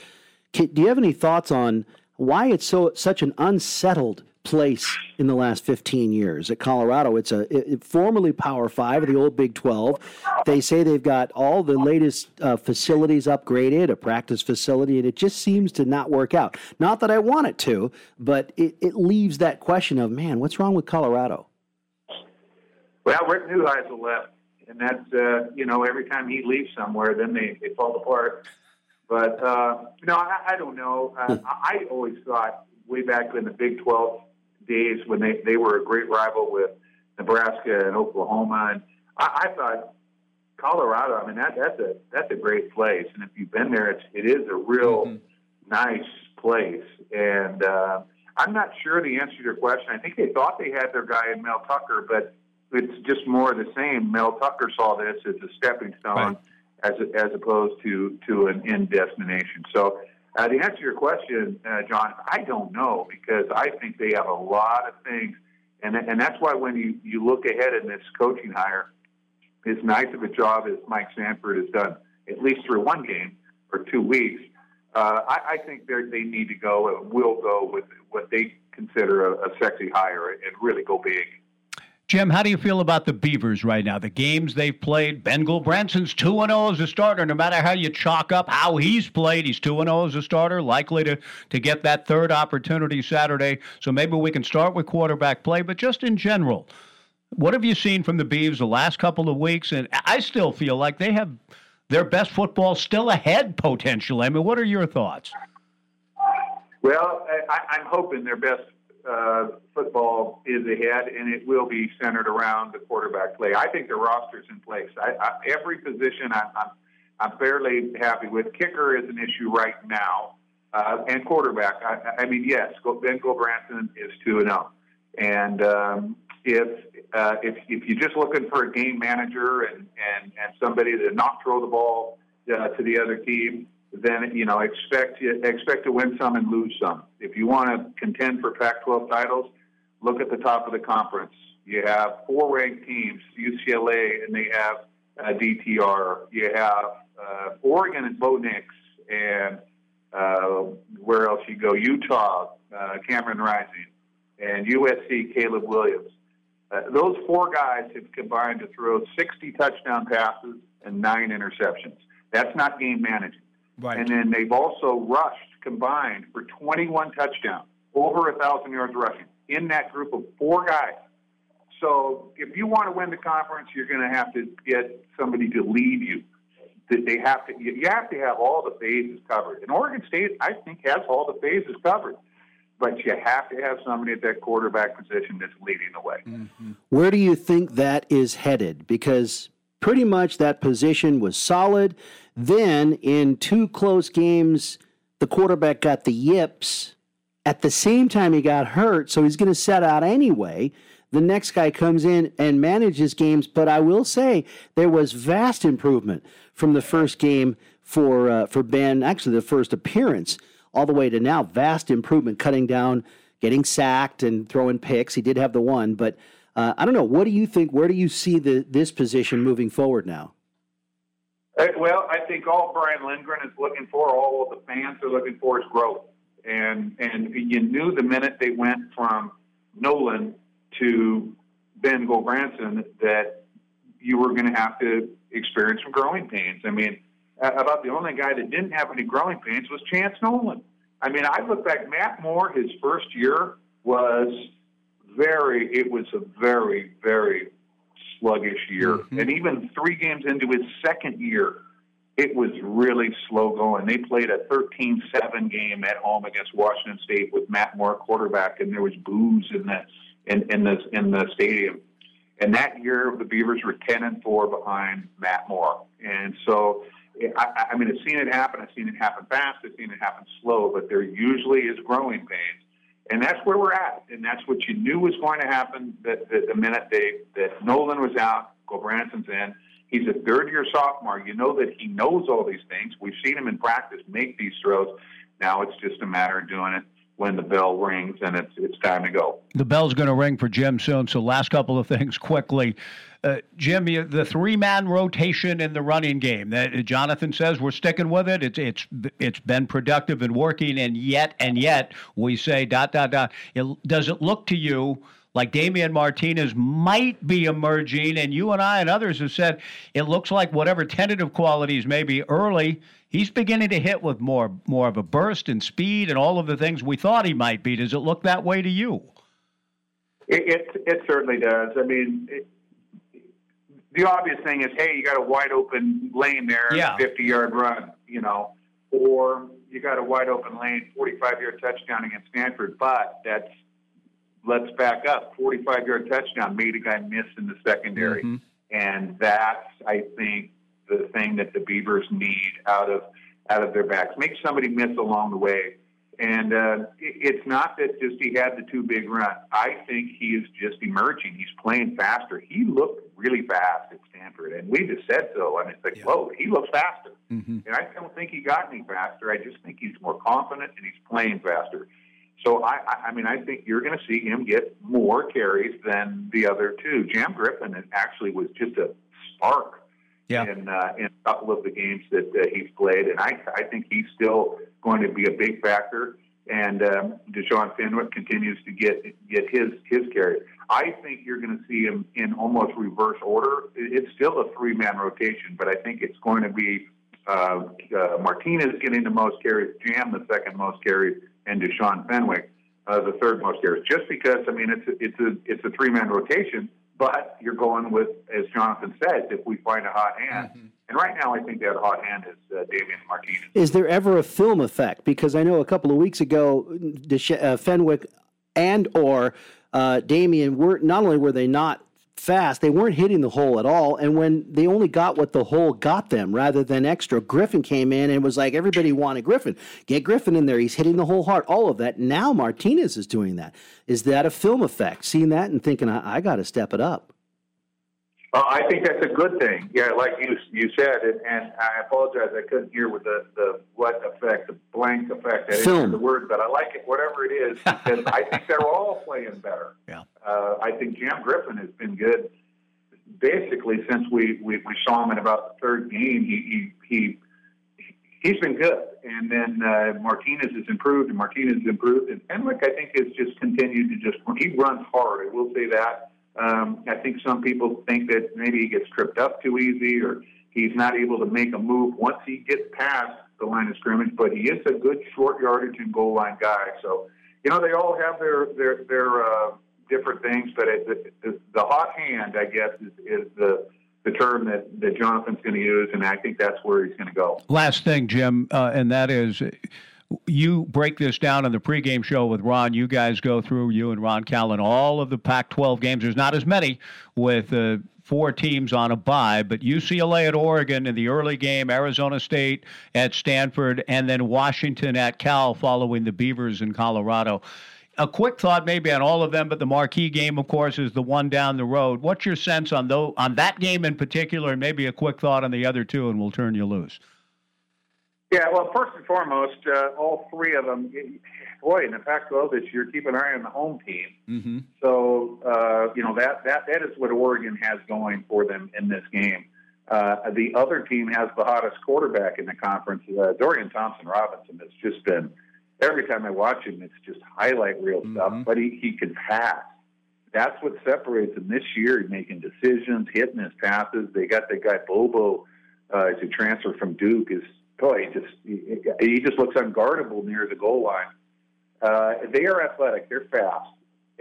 do you have any thoughts on why it's so such an unsettled place in the last 15 years at Colorado? It's a it, formerly Power Five the old Big 12. They say they've got all the latest uh, facilities upgraded, a practice facility, and it just seems to not work out. Not that I want it to, but it, it leaves that question of man, what's wrong with Colorado? Well, Rick Neuheisel left and that's uh, you know every time he leaves somewhere, then they, they fall apart. But uh, no, I, I don't know. Uh. I, always thought way back in the Big Twelve days when they they were a great rival with Nebraska and Oklahoma, and I, I thought Colorado. I mean that that's a that's a great place, and if you've been there, it's it is a real mm-hmm. nice place. And uh, I'm not sure the answer to your question. I think they thought they had their guy in Mel Tucker, but it's just more of the same. Mel Tucker saw this as a stepping stone, right. as as opposed to to an end destination. So, uh, to answer your question, uh, John, I don't know because I think they have a lot of things, and and that's why when you you look ahead in this coaching hire, as nice of a job as Mike Sanford has done, at least through one game or two weeks. Uh, I, I think they they need to go and will go with what they consider a, a sexy hire and really go big. Jim, how do you feel about the Beavers right now? The games they've played, Ben Gulbranson's 2 0 as a starter. No matter how you chalk up how he's played, he's 2 0 as a starter, likely to, to get that third opportunity Saturday. So maybe we can start with quarterback play, but just in general, what have you seen from the Beavs the last couple of weeks? And I still feel like they have their best football still ahead potentially. I mean, what are your thoughts? Well, I, am hoping their best uh, football is ahead, and it will be centered around the quarterback play. I think the roster's in place. I, I, every position I, I'm, I'm fairly happy with. Kicker is an issue right now, uh, and quarterback. I, I mean, yes, Ben Gulbranson is two and zero, oh. and um, if uh, if if you're just looking for a game manager and and and somebody to not throw the ball uh, to the other team, then you know expect expect to win some and lose some. If you want to contend for Pac-12 titles, look at the top of the conference. You have four ranked teams, UCLA, and they have uh, DTR. You have uh, Oregon and Bo Nix, and uh, where else you go? Utah, uh, Cameron Rising, and USC, Caleb Williams. Uh, those four guys have combined to throw 60 touchdown passes and nine interceptions. That's not game managing. Right. And then they've also rushed combined for 21 touchdowns, over a thousand yards rushing in that group of four guys. So if you want to win the conference, you're going to have to get somebody to lead you. That they have to, you have to have all the phases covered. And Oregon State, I think, has all the phases covered. But you have to have somebody at that quarterback position that's leading the way. Mm-hmm. Where do you think that is headed? Because pretty much that position was solid. Then in two close games, the quarterback got the yips. At the same time, he got hurt, so he's going to set out anyway. The next guy comes in and manages games, but I will say there was vast improvement from the first game for uh, for Ben. Actually, the first appearance all the way to now, vast improvement, cutting down, getting sacked, and throwing picks. He did have the one, but uh, I don't know. What do you think? Where do you see the this position moving forward now? Well, I think all Brian Lindgren is looking for, all of the fans are looking for, is growth. And and you knew the minute they went from Nolan to Ben Gulbranson that you were going to have to experience some growing pains. I mean, about the only guy that didn't have any growing pains was Chance Nolan. I mean, I look back, Matt Moore, his first year was very, it was a very, very sluggish year. Mm-hmm. And even three games into his second year, it was really slow going. They played a 13 7 game at home against Washington State with Matt Moore quarterback, and there was booze in the, in, in the, in the stadium. And that year, the Beavers were 10 and 4 behind Matt Moore. And so, I, I mean, I've seen it happen. I've seen it happen fast. I've seen it happen slow, but there usually is growing pains. And that's where we're at. And that's what you knew was going to happen that, that the minute they, that Nolan was out, Gulbranson's in. He's a third year sophomore. You know that he knows all these things. We've seen him in practice make these throws. Now it's just a matter of doing it when the bell rings and it's it's time to go. The bell's going to ring for Jim soon. So last couple of things quickly. Uh, Jim, the three-man rotation in the running game that Jonathan says we're sticking with it. It's it's it's been productive and working, and yet and yet we say dot dot dot. It, does it look to you like Damien Martinez might be emerging? And you and I and others have said it looks like whatever tentative qualities may be early, he's beginning to hit with more more of a burst and speed and all of the things we thought he might be. Does it look that way to you? It it, it certainly does. I mean. It, the obvious thing is, hey, you got a wide open lane there, yeah. 50 yard run, you know, or you got a wide open lane, 45 yard touchdown against Stanford. But that's, let's back up 45 yard touchdown made a guy miss in the secondary. Mm-hmm. And that's, I think, the thing that the Beavers need out of out of their backs. Make somebody miss along the way. And uh, it's not that just he had the two big runs. I think he is just emerging. He's playing faster. He looked really fast at Stanford, and we just said so. I mean, it's like, yeah. whoa, he looks faster. Mm-hmm. And I don't think he got any faster. I just think he's more confident and he's playing faster. So I, I mean, I think you're going to see him get more carries than the other two. Jam Griffin actually was just a spark yeah. in uh, in a couple of the games that uh, he's played, and I I think he's still going to be a big factor. And um, Deshaun Fenwick continues to get get his his carry. I think you're going to see him in almost reverse order. It's still a three man rotation, but I think it's going to be uh, uh, Martinez getting the most carries, Jam the second most carries, and Deshaun Fenwick uh, the third most carries. Just because I mean it's a, it's a it's a three man rotation, but you're going with, as Jonathan says, if we find a hot hand. Mm-hmm. And right now, I think that hot hand is uh, Damien Martinez. Is there ever a film effect? Because I know a couple of weeks ago, uh, Fenwick and or uh, Damien were not only were they not fast. They weren't hitting the hole at all. And when they only got what the hole got them rather than extra, Griffin came in and was like, everybody wanted Griffin. Get Griffin in there. He's hitting the hole hard. All of that. Now Martinez is doing that. Is that a film effect? Seeing that and thinking, I, I got to step it up. Uh, I think that's a good thing. Yeah, like you you said, and, and I apologize I couldn't hear with the, the what effect, the blank effect. Hear Film. the word, but I like it, whatever it is, because I think they're all playing better. Yeah. Uh, I think Jam Griffin has been good basically since we, we, we saw him in about the third game. He he, he he's been good, and then uh, Martinez has improved, and Martinez has improved, and Fenwick I think has just continued to just he runs hard. I will say that. Um, I think some people think that maybe he gets tripped up too easy, or he's not able to make a move once he gets past the line of scrimmage. But he is a good short yardage and goal line guy. So you know they all have their their their uh, different things, but it, the, the, the hot hand, I guess, is, is the the term that, that Jonathan's going to use, and I think that's where he's going to go. Last thing, Jim, uh, and that is you break this down in the pregame show with Ron. You guys go through, you and Ron Callan, all of the Pac 12 games. There's not as many with uh, four teams on a bye, but UCLA at Oregon in the early game, Arizona State at Stanford, and then Washington at Cal following the Beavers in Colorado. A quick thought, maybe on all of them, but the marquee game, of course, is the one down the road. What's your sense on though on that game in particular, and maybe a quick thought on the other two, and we'll turn you loose. Yeah, well, first and foremost, uh, all three of them. Boy, in the Pac-12 this year, keep an eye on the home team. Mm-hmm. So uh, you know that that that is what Oregon has going for them in this game. Uh, the other team has the hottest quarterback in the conference. Uh, Dorian Thompson Robinson has just been every time I watch him, it's just highlight reel stuff. But he he can pass. That's what separates him this year. He's making decisions, hitting his passes. They got the guy Bobo uh, as a transfer from Duke. Is boy, he just he, he just looks unguardable near the goal line. Uh, they are athletic. They're fast.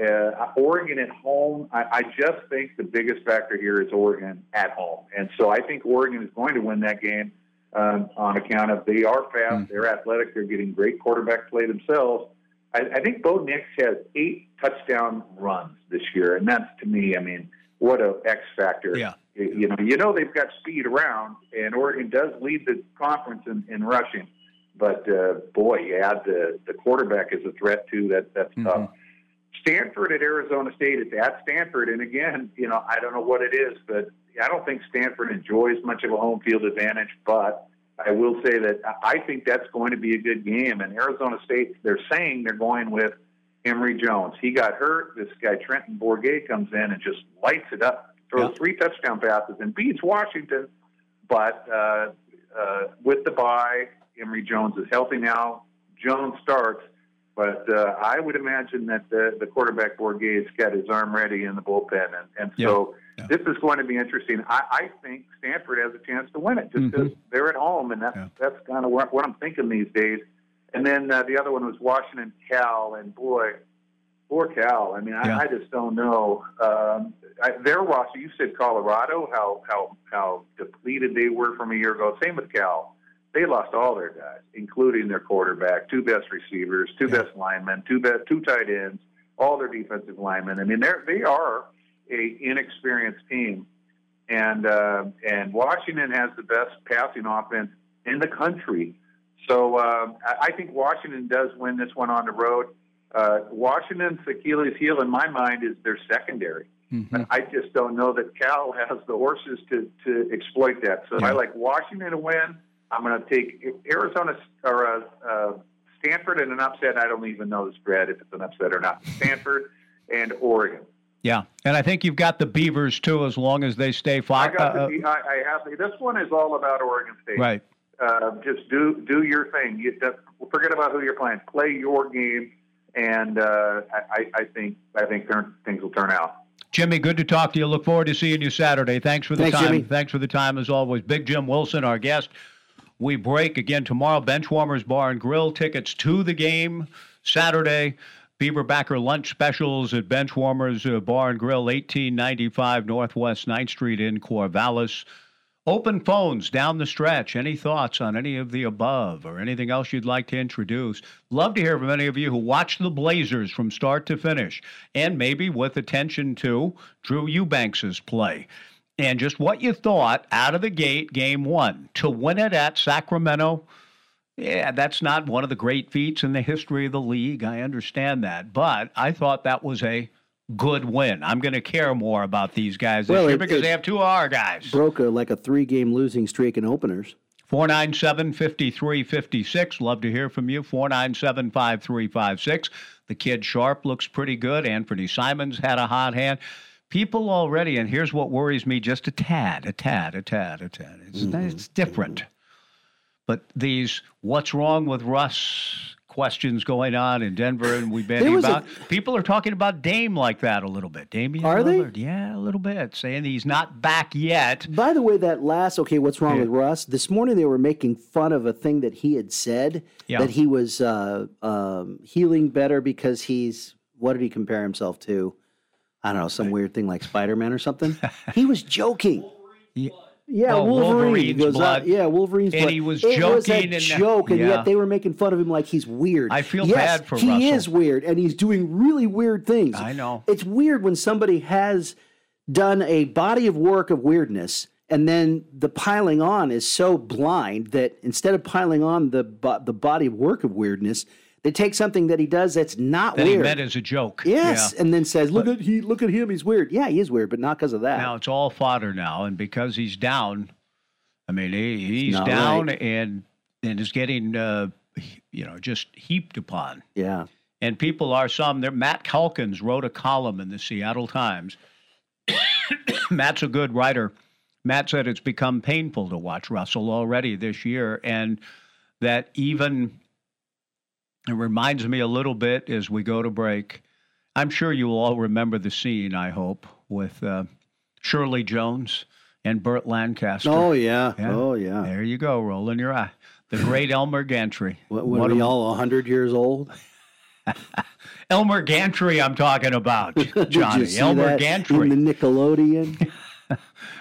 Uh, Oregon at home, I, I just think the biggest factor here is Oregon at home, and so I think Oregon is going to win that game um, on account of they are fast, they're athletic, they're getting great quarterback play themselves. I, I think Bo Nix has eight touchdown runs this year, and that's to me, I mean, what a X factor. Yeah. You know, you know they've got speed around, and Oregon does lead the conference in, in rushing. But uh, boy, you add the the quarterback is a threat too. That that's tough. Stanford at Arizona State. It's at Stanford, and again, you know, I don't know what it is, but I don't think Stanford enjoys much of a home field advantage. But I will say that I think that's going to be a good game. And Arizona State, they're saying they're going with Emory Jones. He got hurt. This guy Trenton Bourguet comes in and just lights it up, throws three touchdown passes, and beats Washington. But uh, uh, with the bye, Emory Jones is healthy now. Jones starts, but uh, I would imagine that the, the quarterback Bourguet's got his arm ready in the bullpen, and, and so this is going to be interesting. I, I think Stanford has a chance to win it just because they're at home, and that's that's kind of what, what I'm thinking these days. And then uh, the other one was Washington Cal, and boy, poor Cal. I mean, I, Yeah. I just don't know. Um, I, their roster. You said Colorado, how how how depleted they were from a year ago. Same with Cal. They lost all their guys, including their quarterback, two best receivers, two best linemen, two best two tight ends, all their defensive linemen. I mean, they're they are a inexperienced team, and uh, and Washington has the best passing offense in the country. So um, I, I think Washington does win this one on the road. Uh, Washington's Achilles heel in my mind is their secondary. But I just don't know that Cal has the horses to, to exploit that. So I like Washington to win. I'm going to take Arizona or uh, uh, Stanford in an upset. I don't even know the spread if it's an upset or not. Stanford and Oregon. Yeah, and I think you've got the Beavers too, as long as they stay I five. got uh, the, I, I have the, this one is all about Oregon State. right. Uh, just do do your thing. You, forget about who you're playing. Play your game, and uh, I, I think I think turn, things will turn out. Jimmy, good to talk to you. Look forward to seeing you Saturday. Thanks for the Thanks, time. Jimmy. Thanks for the time as always. Big Jim Wilson, our guest. We break again tomorrow. Benchwarmers Bar and Grill tickets to the game Saturday. Beaverbacker lunch specials at Benchwarmers uh, Bar and Grill, 1895 Northwest 9th Street in Corvallis. Open phones down the stretch. Any thoughts on any of the above or anything else you'd like to introduce? Love to hear from any of you who watched the Blazers from start to finish and maybe with attention to Drew Eubanks's play. And just what you thought out of the gate, game one, to win it at Sacramento. Yeah, that's not one of the great feats in the history of the league. I understand that. But I thought that was a good win. I'm going to care more about these guys this Well, year it- because it- they have two R guys. Broke a, like a three game losing streak in openers. 497 5356. Love to hear from you. 497 5356. The kid Sharpe looks pretty good. Anfernee Simons had a hot hand. People already, and here's what worries me just a tad, a tad, a tad, a tad. It's, Mm-hmm. it's different. But these, what's wrong with Russ questions going on in Denver, and we've been was a- about. people are talking about Dame like that a little bit. Damian Are they? Yeah, a little bit. Saying he's not back yet. By the way, that last okay, what's wrong with Russ? This morning they were making fun of a thing that he had said Yeah. that he was uh, um, healing better because he's what did he compare himself to? I don't know, some weird thing like Spider Man or something. he was joking. Yeah, Oh, Wolverine. Wolverine's goes, uh, blood. yeah, Wolverine's And blood. he was it was a joking and- joke, and yeah. yet they were making fun of him like he's weird. I feel yes, bad for he Russell. is weird, and he's doing really weird things. I know. It's weird when somebody has done a body of work of weirdness, and then the piling on is so blind that instead of piling on the the body of work of weirdness, they take something that he does that's not That he weird. meant as a joke. yes, Yeah. and then says, "Look at he, look at him. He's weird." Yeah, he is weird, but not because of that. Now it's all fodder now, and because he's down, I mean he, he's down right. and and is getting uh, you know just heaped upon. Yeah. And people are some. There, Matt Calkins wrote a column in the Seattle Times. Matt's a good writer. Matt said it's become painful to watch Russell already this year, and that even it reminds me a little bit as we go to break. I'm sure you will all remember the scene. I hope with uh, Shirley Jones and Burt Lancaster. Oh yeah. Oh yeah. There you go, rolling your eye. The great Elmer Gantry. What, what are we all hundred years old? Elmer Gantry, I'm talking about, Johnny. Elmer Gantry. in the Nickelodeon.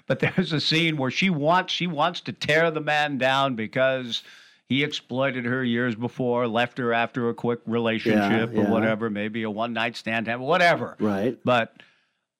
But there's a scene where she wants she wants to tear the man down because he exploited her years before, left her after a quick relationship yeah. or whatever, maybe a one night stand, whatever. Right. But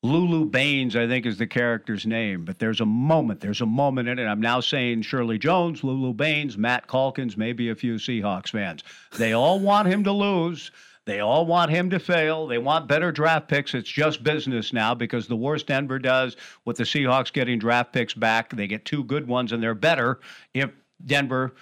Lulu Bains, I think, is the character's name. But there's a moment. There's a moment in it. I'm now saying Shirley Jones, Lulu Bains, Matt Calkins, maybe a few Seahawks fans. They all want him to lose. They all want him to fail. They want better draft picks. It's just business now because the worst Denver does with the Seahawks getting draft picks back, they get two good ones and they're better if Denver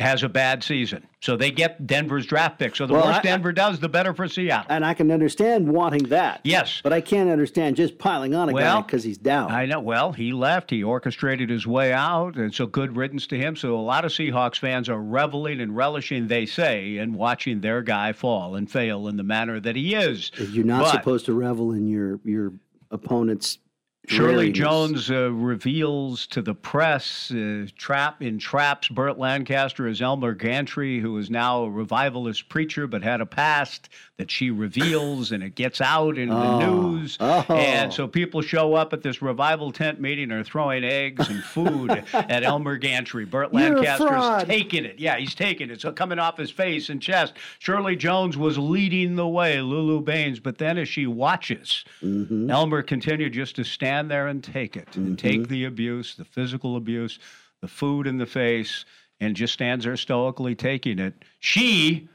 has a bad season. So they get Denver's draft pick. So the Well, worse I- Denver does, the better for Seattle. and I can understand wanting that. Yes. But I can't understand just piling on a guy Well, because he's down. I know. Well, he left. He orchestrated his way out, and so good riddance to him. So a lot of Seahawks fans are reveling and relishing, they say, in watching their guy fall and fail in the manner that he is. You're not But supposed to revel in your your opponent's. Shirley. Jones uh, reveals to the press, uh, trap entraps Burt Lancaster as Elmer Gantry, who is now a revivalist preacher but had a past that she reveals, and it gets out in the Oh. news. Oh. And so people show up at this revival tent meeting and are throwing eggs and food at Elmer Gantry. Burt Lancaster's taking it. Yeah, he's taking it. So coming off his face and chest. Shirley Jones was leading the way, Lulu Bains. But then as she watches, Mm-hmm. Elmer continued just to stand there and take it, and take the abuse, the physical abuse, the food in the face, and just stands there stoically taking it. She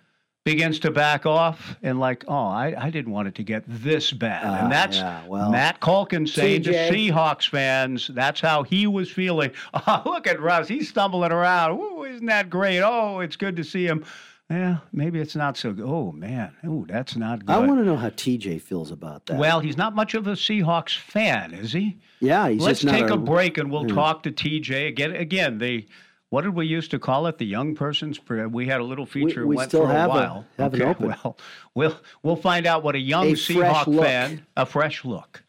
begins to back off and like, oh, I, I didn't want it to get this bad. Ah, and that's yeah, well, Matt Calkins saying to Seahawks fans, that's how he was feeling. Oh, look at Russ. He's stumbling around. Ooh, isn't that great? Oh, it's good to see him. Yeah, maybe it's not so good. Oh, man. Oh, that's not good. I want to know how TJ feels about that. Well, he's not much of a Seahawks fan, is he? yeah, he's Let's just not take a, a break and we'll Hmm. talk to TJ again. Again, the what did we used to call it? The young person's. Pre- We had a little feature we went still for a have a- while. have it okay, open. well, we'll we'll find out what a young A Seahawk fan, a fresh look.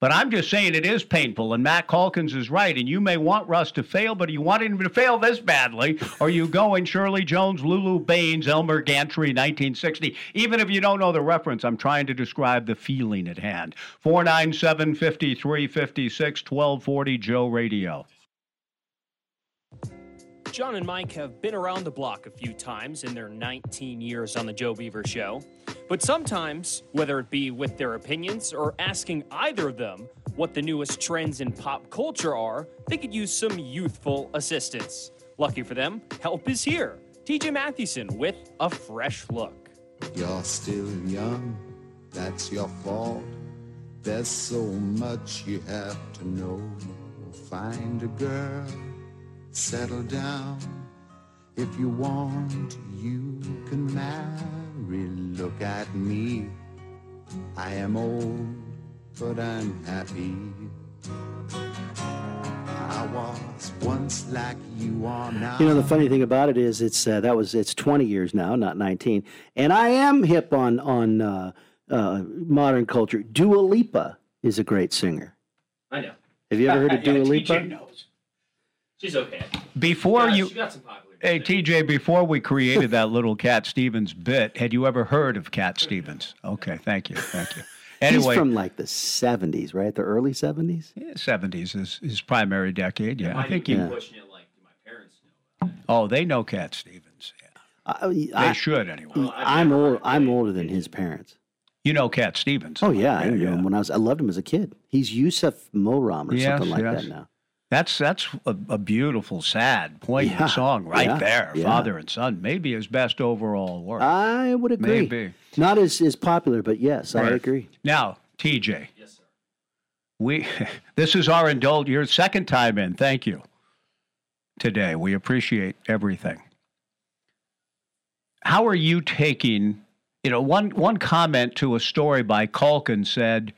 But I'm just saying it is painful, and Matt Calkins is right. And you may want Russ to fail, but you want him to fail this badly, or you go in Shirley Jones, Lulu Bains, Elmer Gantry, 1960. Even if you don't know the reference, I'm trying to describe the feeling at hand. 497 5356 1240 Joe Radio. John and Mike have been around the block a few times in their 19 years on The Joe Beaver Show. But sometimes, whether it be with their opinions or asking either of them what the newest trends in pop culture are, they could use some youthful assistance. Lucky for them, help is here. TJ Mathewson with a fresh look. You're still young, that's your fault. There's so much you have to know. Find a girl, settle down. If you want, you can marry. Look at me. I am old, but I'm happy. I was once like you are now. You know, the funny thing about it is, it's uh, that was it's 20 years now, not 19, and I am hip on on uh, uh, modern culture. Dua Lipa is a great singer. I know. Have you ever heard of Yeah, Dua TJ Lipa? knows. She's okay. Before Yeah, you, she got some popular. hey TJ, before we created that little Cat Stevens bit, had you ever heard of Cat Stevens? Okay, thank you, thank you. Anyway, He's from like the 70s, right? The early 70s. seventies is his primary decade. Yeah, I think be he. pushing it like my parents know. Oh, they know Cat Stevens. I, They should anyway. I'm old. I'm older than his parents. You know Cat Stevens. Oh yeah, I knew him when I was. I loved him as a kid. He's Yusuf Moram or Yes, something like yes. that now. That's that's a, a beautiful, sad, poignant Yeah, song right yeah, there. yeah. Father and son, maybe his best overall work. I would agree. Maybe. Not as, as popular, but yes, I agree. Now, TJ. Yes, sir. We this is our indulge your second time in. Thank you. Today. We appreciate everything. How are you taking you know, one one comment to a story by Calkins said,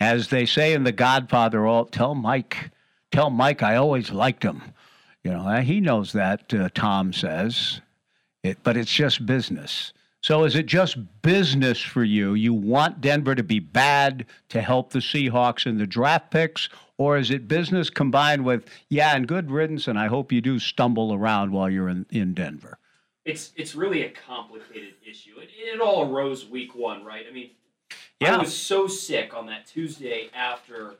as they say in The Godfather, all tell Mike, tell Mike I always liked him. You know, he knows that, uh, Tom says. It, but it's just business. So is it just business for you? You want Denver to be bad to help the Seahawks in the draft picks, or is it business combined with yeah, and good riddance? And I hope you do stumble around while you're in, in Denver. It's it's really a complicated issue. It, it all arose week one, right? I mean, Yeah. I was so sick on that Tuesday after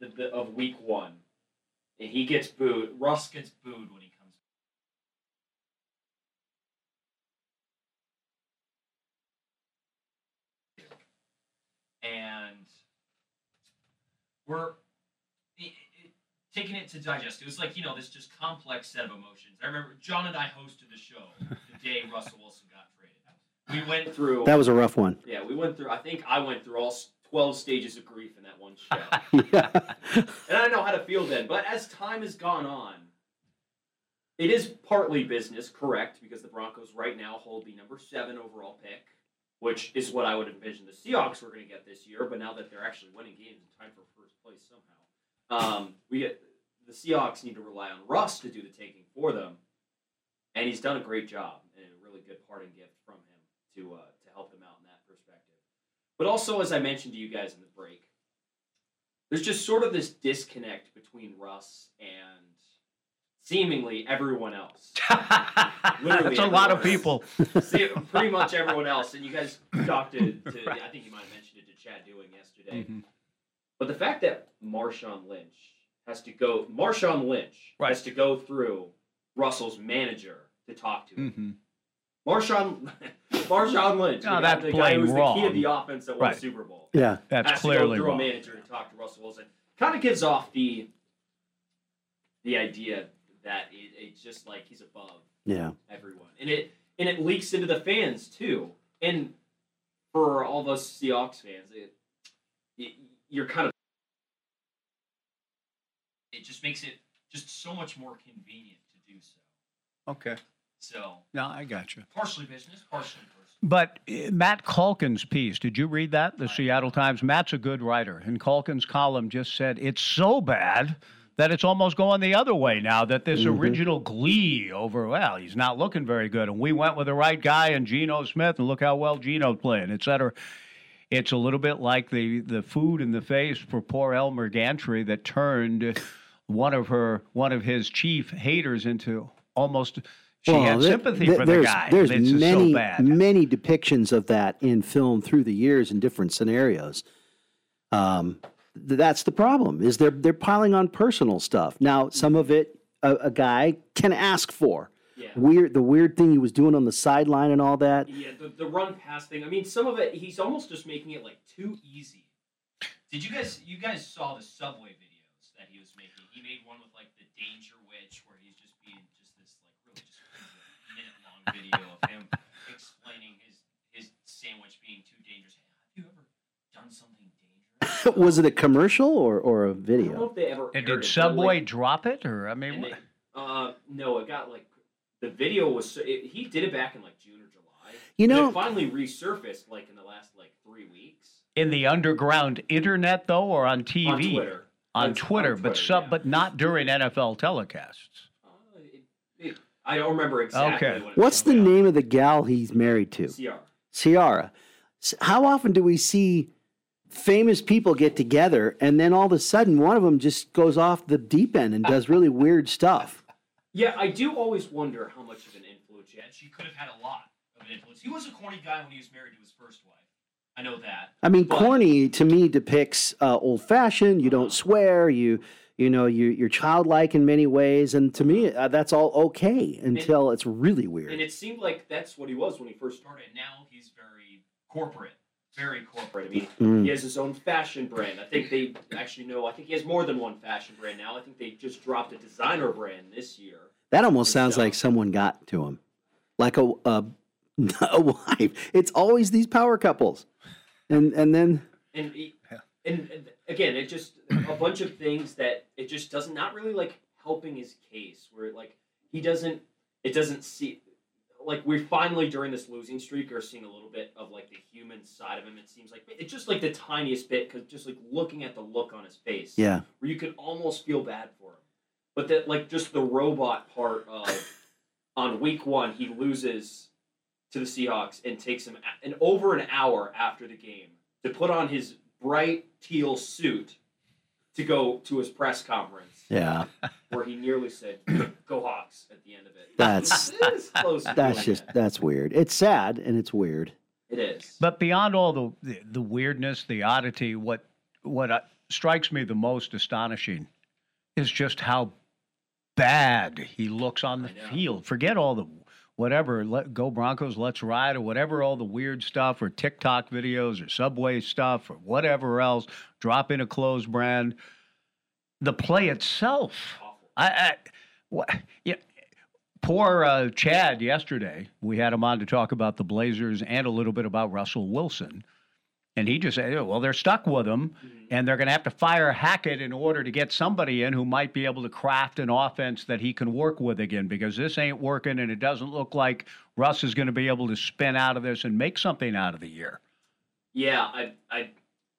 the, the of week one, he gets booed. Russ gets booed when he comes. And we're i- i- taking it to digest. It was like you know this just complex set of emotions. I remember John and I hosted the show the day Russell Wilson got traded. We went through. That was a rough one. Yeah, we went through. I think I went through all s- twelve stages of grief in that one show, and I don't know how to feel then. But as time has gone on, it is partly business, correct? Because the Broncos right now hold the number seven overall pick, which is what I would envision the Seahawks were going to get this year. But now that they're actually winning games in time for first place somehow, um, we get the Seahawks need to rely on Russ to do the taking for them, and he's done a great job and a really good parting gift from him to uh, to help them out in that perspective. But also, as I mentioned to you guys in the break, there's just sort of this disconnect between Russ and seemingly everyone else. Literally That's a lot of people. See, pretty much everyone else. And you guys talked to, to I think you might have mentioned it to Chad doing yesterday. Mm-hmm. But the fact that Marshawn Lynch has to go, Marshawn Lynch has to go through Russell's manager to talk to him. Mm-hmm. Marshawn, Marshawn Lynch, No, the, guy, that's the guy who was the key of the offense that won Right. the Super Bowl. Yeah. That's has clearly to go through wrong. a manager to talk to Russell Wilson. Kind of gives off the the idea that it, it's just like he's above Yeah. everyone, and it and it leaks into the fans too. And for all those Seahawks fans, it, it, you're kind of it just makes it just so much more convenient to do so. Okay. So No, I got you. partially business, partially personal. But uh, Matt Calkins' piece, did you read that? The Seattle Times. Matt's a good writer, and Calkins' column just said it's so bad that it's almost going the other way now. That this Mhm. original glee over, well, he's not looking very good, and we went with the right guy and Geno Smith, and look how well Geno's playing, et cetera. It's a little bit like the the food in the face for poor Elmer Gantry that turned one of her one of his chief haters into almost. She Well, had sympathy there- for the there's, guy. There's it's many, so bad. many depictions of that in film through the years in different scenarios. Um, th- that's the problem. Is they're they're piling on personal stuff. Now, some of it a, a guy can ask for. Weird, the weird thing he was doing on the sideline and all that. Yeah, the, the run pass thing. I mean, some of it he's almost just making it like too easy. Did you guys you guys saw the subway videos that he was making? He made one with like the danger witch where he's just being just this like really just minute long video of him explaining his his sandwich being too dangerous. Have you ever done something dangerous? was it a commercial or, or a I don't know video? if they ever. And did it, but, Subway like, drop it, or I mean, they- uh, no, it got like the video was. So, it, he did it back in like June or July. You but know- it finally resurfaced like in the last like three weeks. in the underground internet though, or on TV? On Twitter. On On- on Twitter, but sub, yeah. but not during NFL telecasts. It- I don't remember exactly. Okay. When it What's the name of the gal he's married to? Ciara. Ciara. How often do we see famous people get together and then all of a sudden one of them just goes off the deep end and does really weird stuff? Yeah, I do always wonder how much of an influence she had. She could have had a lot of an influence. He was a corny guy when he was married to his first wife. I know that. I mean, But- corny to me depicts uh, old fashioned. You don't swear. You you know you you're childlike in many ways, and to me uh, that's all okay until it's really weird. And it seemed like that's what he was when he first started. And now he's very corporate. Very corporate. I mean, Mm. he has his own fashion brand. I think they actually know. I think he has more than one fashion brand now. I think they just dropped a designer brand this year. That almost sounds like someone got to him, like a, a a wife. It's always these power couples, and and then And, he, and and again, it just a bunch of things that it just doesn't not really like helping his case. Where like he doesn't, it doesn't see. Like we finally during this losing streak are seeing a little bit of like the human side of him. It seems like it's just like the tiniest bit because just like looking at the look on his face. Yeah. where you could almost feel bad for him. But that like just the robot part of on week one he loses to the Seahawks and takes him a- an over an hour after the game to put on his bright teal suit to go to his press conference yeah, where he nearly said "Go Hawks" at the end of it. That's- close that's just that. that's weird. It's sad and it's weird. it is. But beyond all the, the the weirdness, the oddity, what what uh, strikes me the most astonishing is just how bad he looks on the field. Forget all the whatever, let go Broncos, let's ride, or whatever, all the weird stuff, or TikTok videos, or Subway stuff, or whatever else. Drop in a clothes brand. The play itself, I, I what, yeah, poor uh, Chad yesterday. We had him on to talk about the Blazers and a little bit about Russell Wilson. And he just said, well, they're stuck with him, mm-hmm. and they're going to have to fire Hackett in order to get somebody in who might be able to craft an offense that he can work with again, because this ain't working, and it doesn't look like Russ is going to be able to spin out of this and make something out of the year. Yeah, I, I.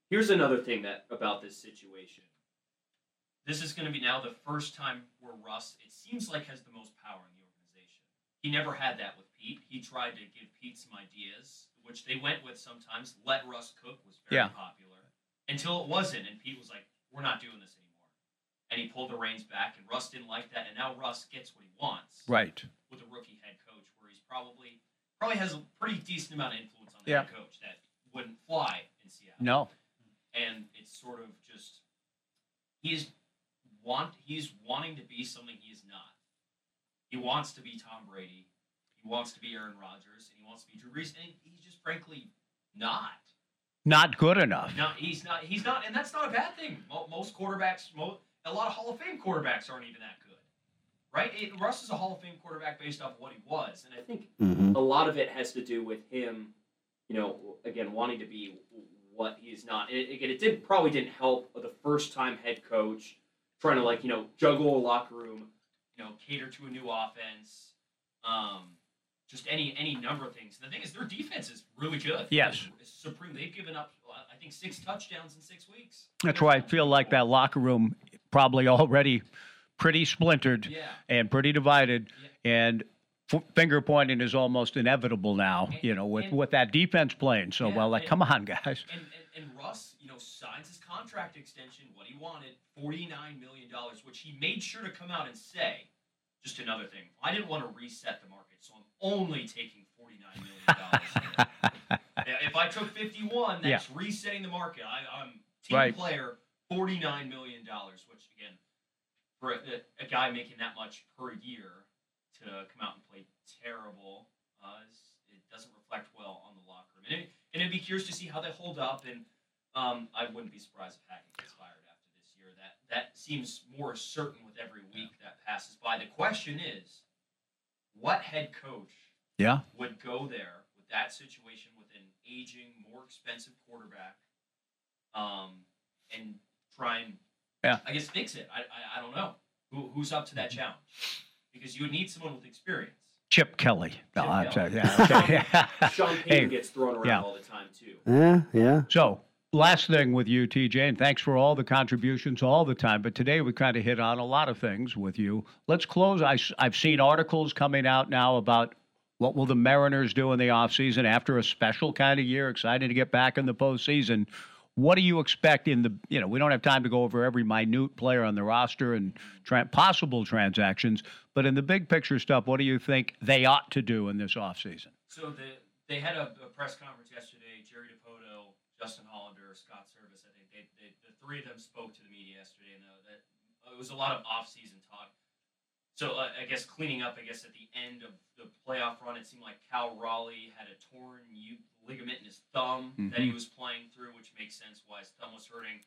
Here's another thing that about this situation. This is going to be now the first time where Russ, it seems like, has the most power in the organization. He never had that with Pete. He tried to give Pete some ideas, which they went with sometimes. Let Russ cook was very Yeah. popular until it wasn't, and Pete was like, "We're not doing this anymore," and he pulled the reins back, and Russ didn't like that, and now Russ gets what he wants Right. with a rookie head coach, where he's probably probably has a pretty decent amount of influence on the Yeah. head coach that wouldn't fly in Seattle No. and it's sort of just he's want he's wanting to be something he is not. He wants to be Tom Brady. He wants to be Aaron Rodgers, and he wants to be Drew Brees, and he's just frankly not. Not good enough. Not he's not he's not, and that's not a bad thing. Most quarterbacks, mo- a lot of Hall of Fame quarterbacks aren't even that good, right? It, Russ is a Hall of Fame quarterback based off what he was, and I think Mhm. a lot of it has to do with him, you know, again wanting to be what he's not. It, again, it did probably didn't help the first time head coach trying to like you know juggle a locker room, you know, cater to a new offense, um, just any any number of things. And the thing is, their defense is really good. Yes. It's supreme. They've given up, I think, six touchdowns in six weeks. That's why I feel like that locker room probably already pretty splintered Yeah. and pretty divided, and f- finger pointing is almost inevitable now. You know, with with that defense playing so well. Like, come on, guys. And, and and Russ, you know, signs his contract extension. What he wanted, forty nine million dollars, which he made sure to come out and say. Just another thing, I didn't want to reset the market, so I'm only taking forty nine million dollars. if I took fifty one, that's resetting the market. I, I'm team Right. player, forty nine million dollars, which again, for a, a guy making that much per year to come out and play terrible, uh, it doesn't reflect well on the locker room. And, it, and it'd be curious to see how they hold up. And um, I wouldn't be surprised if Hackett gets fired after this year. That that seems more certain with every week that passes by. The question is, what head coach Yeah. would go there with that situation with an aging, more expensive quarterback, um, and try and Yeah. I guess fix it. I I, I don't know who, who's up to that challenge because you would need someone with experience. Chip Kelly. No, Chip I'm Kelly. sorry. Yeah, okay, yeah. Sean Payton Hey, gets thrown around yeah. all the time too. Yeah, yeah. So, last thing with you, TJ, and thanks for all the contributions all the time. But today we kind of hit on a lot of things with you. Let's close. I, have seen articles coming out now about what will the Mariners do in the offseason after a special kind of year. Excited to get back in the postseason. What do you expect in the, you know, we don't have time to go over every minute player on the roster and tra- possible transactions, but in the big picture stuff, what do you think they ought to do in this offseason? So the, they had a, a press conference yesterday. Jerry Dipoto, Justin Hollander, Scott Servais. I think they, they, the three of them spoke to the media yesterday, and uh, that it was a lot of off-season talk. So uh, I guess cleaning up. I guess at the end of the playoff run, it seemed like Cal Raleigh had a torn ligament in his thumb that he Mhm. was playing through, which makes sense why his thumb was hurting.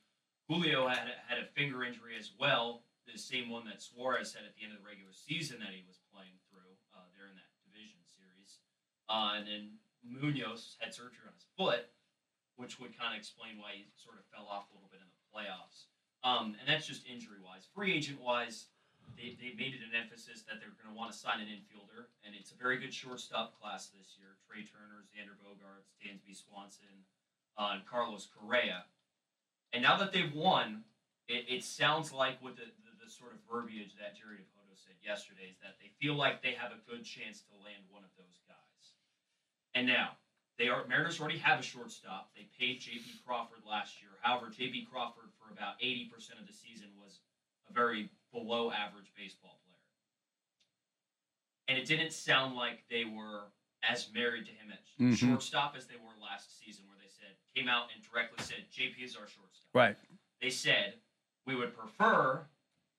Julio had a, had a finger injury as well, the same one that Suarez had at the end of the regular season that he was playing through uh, there in that division series. Uh, and then Munoz had surgery on his foot, which would kind of explain why he sort of fell off a little bit in the playoffs. Um, and that's just injury wise. Free agent wise, they, they made it an emphasis that they're going to want to sign an infielder, and it's a very good shortstop class this year. Trea Turner, Xander Bogaerts, Dansby Swanson, uh, and Carlos Correa. And now that they've won, it, it sounds like with the, the, the sort of verbiage that Jerry Dipoto said yesterday is that they feel like they have a good chance to land one of those guys. And now, they are Mariners already have a shortstop. They paid J.P. Crawford last year. However, J.P. Crawford for about 80% of the season was a very below average baseball player. And it didn't sound like they were as married to him at Mhm. shortstop as they were last season, where they said, came out and directly said, JP is our shortstop. Right. They said, we would prefer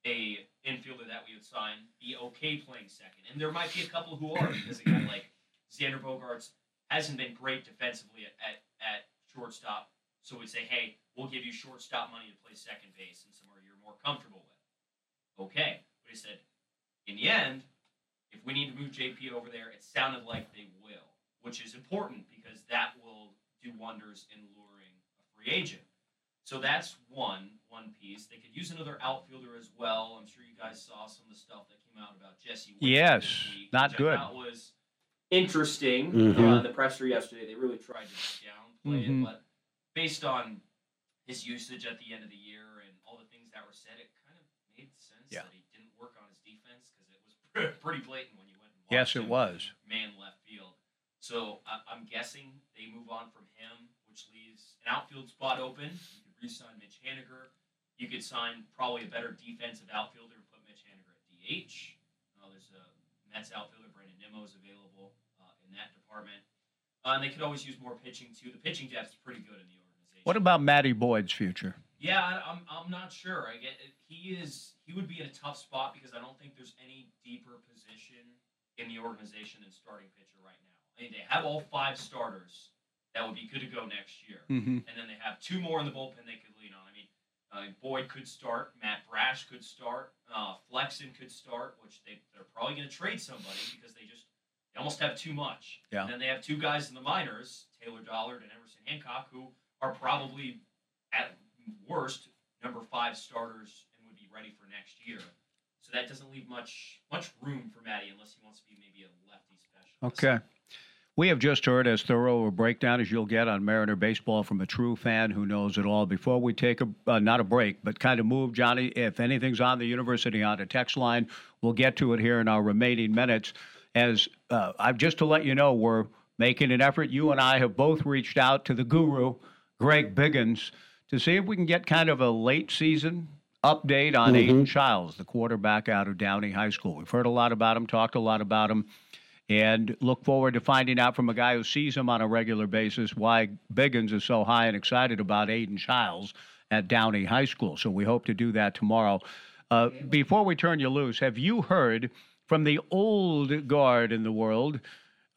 a infielder that we would sign be okay playing second. And there might be a couple who are, because a guy like Xander Bogaerts hasn't been great defensively at, at, at shortstop. So we'd say, hey, we'll give you shortstop money to play second base and somewhere you're more comfortable with. Okay. But he said, in the end, if we need to move JP over there, it sounded like they will, which is important because that will do wonders in luring a free agent. So that's one one piece. They could use another outfielder as well. I'm sure you guys saw some of the stuff that came out about Jesse. Yes, not good. Thought was interesting Mhm. uh, in the presser yesterday. They really tried to downplay Mhm. it, but based on his usage at the end of the year and all the things that were said, it kind of made sense Yeah. that he didn't work on his defense because it was pretty blatant when you went and watched Yes, it him was. man left field. So I, I'm guessing they move on from him, which leaves an outfield spot open. You could re-sign Mitch Haniger. You could sign probably a better defensive outfielder and put Mitch Haniger at DH. Uh, there's a Mets outfielder, Brandon Nimmo, is available uh, in that department. Uh, and they could always use more pitching too. The pitching depth is pretty good in the organization. What about Matty Boyd's future? Yeah, I, I'm, I'm not sure. I get he is he would be in a tough spot because I don't think there's any deeper position in the organization than starting pitcher right now. I mean, they have all five starters that would be good to go next year, Mhm. and then they have two more in the bullpen they could lean on. I mean, uh, Boyd could start, Matt Brash could start, uh, Flexen could start, which they they're probably going to trade somebody because they just they almost have too much. Yeah. And then they have two guys in the minors, Taylor Dollard and Emerson Hancock, who are probably at worst number five starters and would be ready for next year. So that doesn't leave much much room for Maddie unless he wants to be maybe a lefty specialist. Okay. We have just heard as thorough a breakdown as you'll get on Mariner baseball from a true fan who knows it all. Before we take a uh, not a break, but kind of move, Johnny. If anything's on the University on a text line, we'll get to it here in our remaining minutes. As uh, I've just to let you know, we're making an effort. You and I have both reached out to the guru, Greg Biggins, to see if we can get kind of a late season update on Mhm. Aidan Chiles, the quarterback out of Downey High School. We've heard a lot about him, talked a lot about him and look forward to finding out from a guy who sees him on a regular basis why Biggins is so high and excited about Aidan Chiles at Downey High School. So we hope to do that tomorrow. Uh, before we turn you loose, have you heard from the old guard in the world,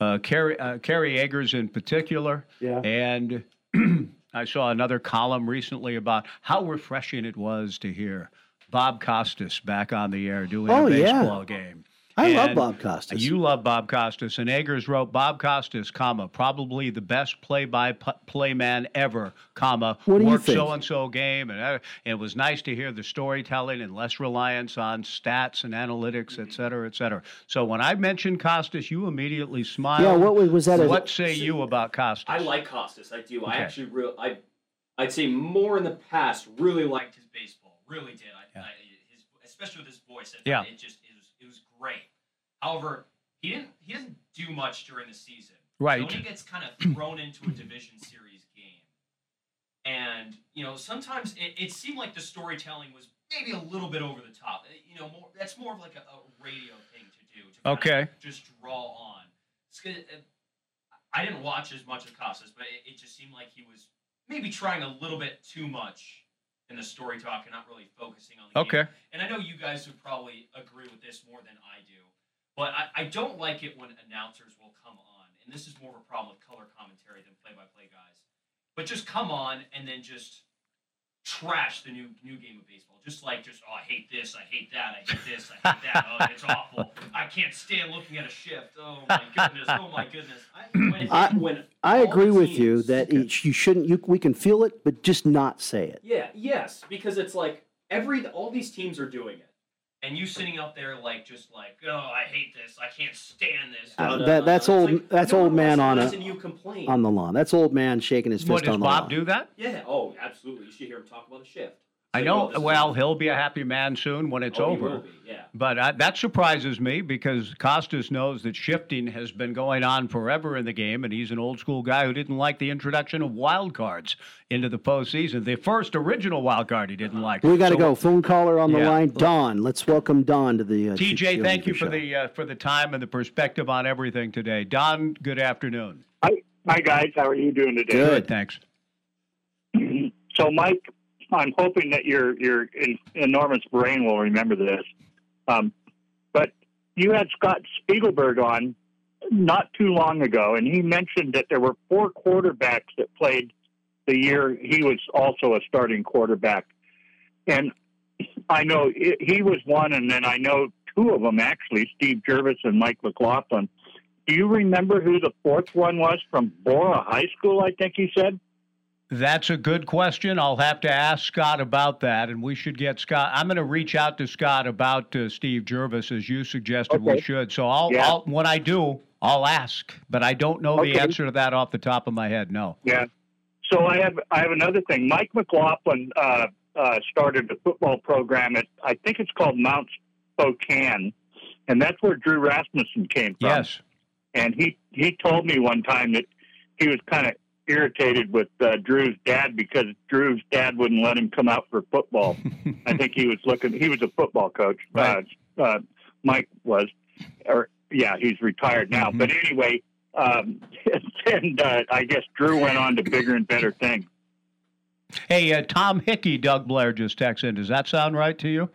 uh, Kerry, uh, Kerry Eggers in particular? Yeah. And I saw another column recently about how refreshing it was to hear Bob Costas back on the air doing Oh, a yeah. baseball game. I love Bob Costas. You love Bob Costas. And Eggers wrote Bob Costas, comma, probably the best play-by-play man ever, comma, What do you worked think? so-and-so game. And, uh, it was nice to hear the storytelling and less reliance on stats and analytics, et cetera, et cetera. So when I mentioned Costas, you immediately smiled. Yeah, what was- was that a- What say you about Costas? I like Costas. I do. I actually real I I'd say more in the past really liked his baseball. Really did. I, I his especially with his voice. I Yeah. It just it was it was great. However, he didn't he doesn't do much during the season. Right. He gets kind of thrown into a division series game, and you know sometimes it, it seemed like the storytelling was maybe a little bit over the top. Uh, You know, more that's more of like a, a radio thing to do. To Okay. just draw on. It's good- uh, I didn't watch as much of Costas, but it, it just seemed like he was maybe trying a little bit too much in the story talk and not really focusing on the game. Okay. And I know you guys would probably agree with this more than I do, but I, I don't like it when announcers will come on, and this is more of a problem with color commentary than play-by-play guys. But just come on and then just trash the new new game of baseball. Just like just oh I hate this, I hate that, I hate this, I hate that. Oh, it's awful. I can't stand looking at a shift. Oh my goodness. Oh my goodness. I, when, I, when I agree with you that it, you shouldn't. You we can feel it, but just not say it. Yeah, yes, because it's like every all these teams are doing it, and you sitting up there like just like oh I hate this, I can't stand this. Uh, da, da, that that's old. like, that's no old man wants on to a you complain. on the lawn. That's old man shaking his fist does on the lawn. Did Bob do that? Yeah. Oh, absolutely. You should hear him talk about a shift. I know. this is- Well, he'll be a happy man soon when it's Oh, he over. will be, yeah. But uh, that surprises me because Costas knows that shifting has been going on forever in the game, and he's an old school guy who didn't like the introduction of wild cards into the postseason. The first original wild card he didn't like. We got to So, go. Phone caller on the Yeah. line, Don. Let's welcome Don to the. Uh, TJ, Sh- thank you show. for the uh, for the time and the perspective on everything today. Don, good afternoon. Hi, hi guys. How are you doing today? Good, thanks. So, Mike, I'm hoping that your your enormous brain will remember this. Um, but you had Scott Spiegelberg on not too long ago, and he mentioned that there were four quarterbacks that played the year he was also a starting quarterback. And I know i he was one, and then I know two of them actually, Steve Jervis and Mike McLaughlin. Do you remember who the fourth one was from Borah High School? I think he said. That's a good question. I'll have to ask Scott about that, and we should get Scott. I'm going to reach out to Scott about uh, Steve Jervis, as you suggested we should. So I'll, Yeah. I'll when I do, I'll ask, but I don't know the answer to that off the top of my head. No. Yeah. So I have I have another thing. Mike McLaughlin uh, uh, started a football program at I think it's called Mount Spokane, and that's where Drew Rasmussen came from. Yes. And he he told me one time that he was kind of irritated with uh, Drew's dad because Drew's dad wouldn't let him come out for football. I think he was looking. He was a football coach. Right. Uh, uh, Mike was, or yeah, he's retired now. But anyway, um, and uh, I guess Drew went on to bigger and better things. Hey, uh, Tom Hickey, Doug Blair just texted in. Does that sound right to you?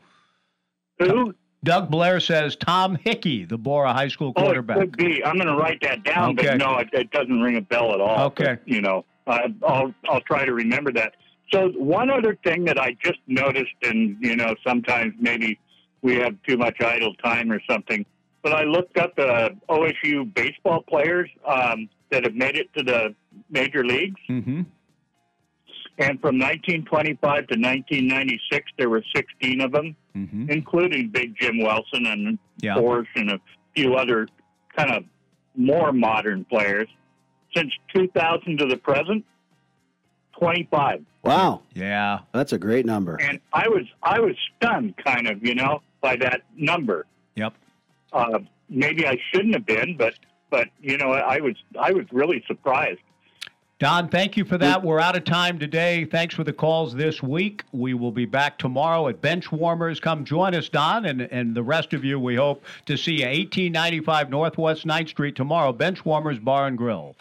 Who? Doug Blair says Tom Hickey, the Borah High School quarterback. Oh, it quarterback. could be. I'm going to write that down, Okay. but no, it, it doesn't ring a bell at all. Okay. But, you know, uh, I'll I'll try to remember that. So one other thing that I just noticed, and you know, sometimes maybe we have too much idle time or something, but I looked up the OSU baseball players um, that have made it to the major leagues. Mm-hmm. And from 1925 to 1996, there were 16 of them, Mm-hmm. including Big Jim Wilson and Yeah. Force and a few other kind of more modern players. Since 2000 to the present, 25. Wow. Yeah. That's a great number. And I was I was stunned, kind of, you know, by that number. Yep. Uh, maybe I shouldn't have been, but but you know, I was I was really surprised. Don, thank you for that. Mm. We're out of time today. Thanks for the calls this week. We will be back tomorrow at Bench Warmers. Come join us, Don, and, and the rest of you. We hope to see you 1895 Northwest 9th Street tomorrow. Bench Warmers Bar and Grill.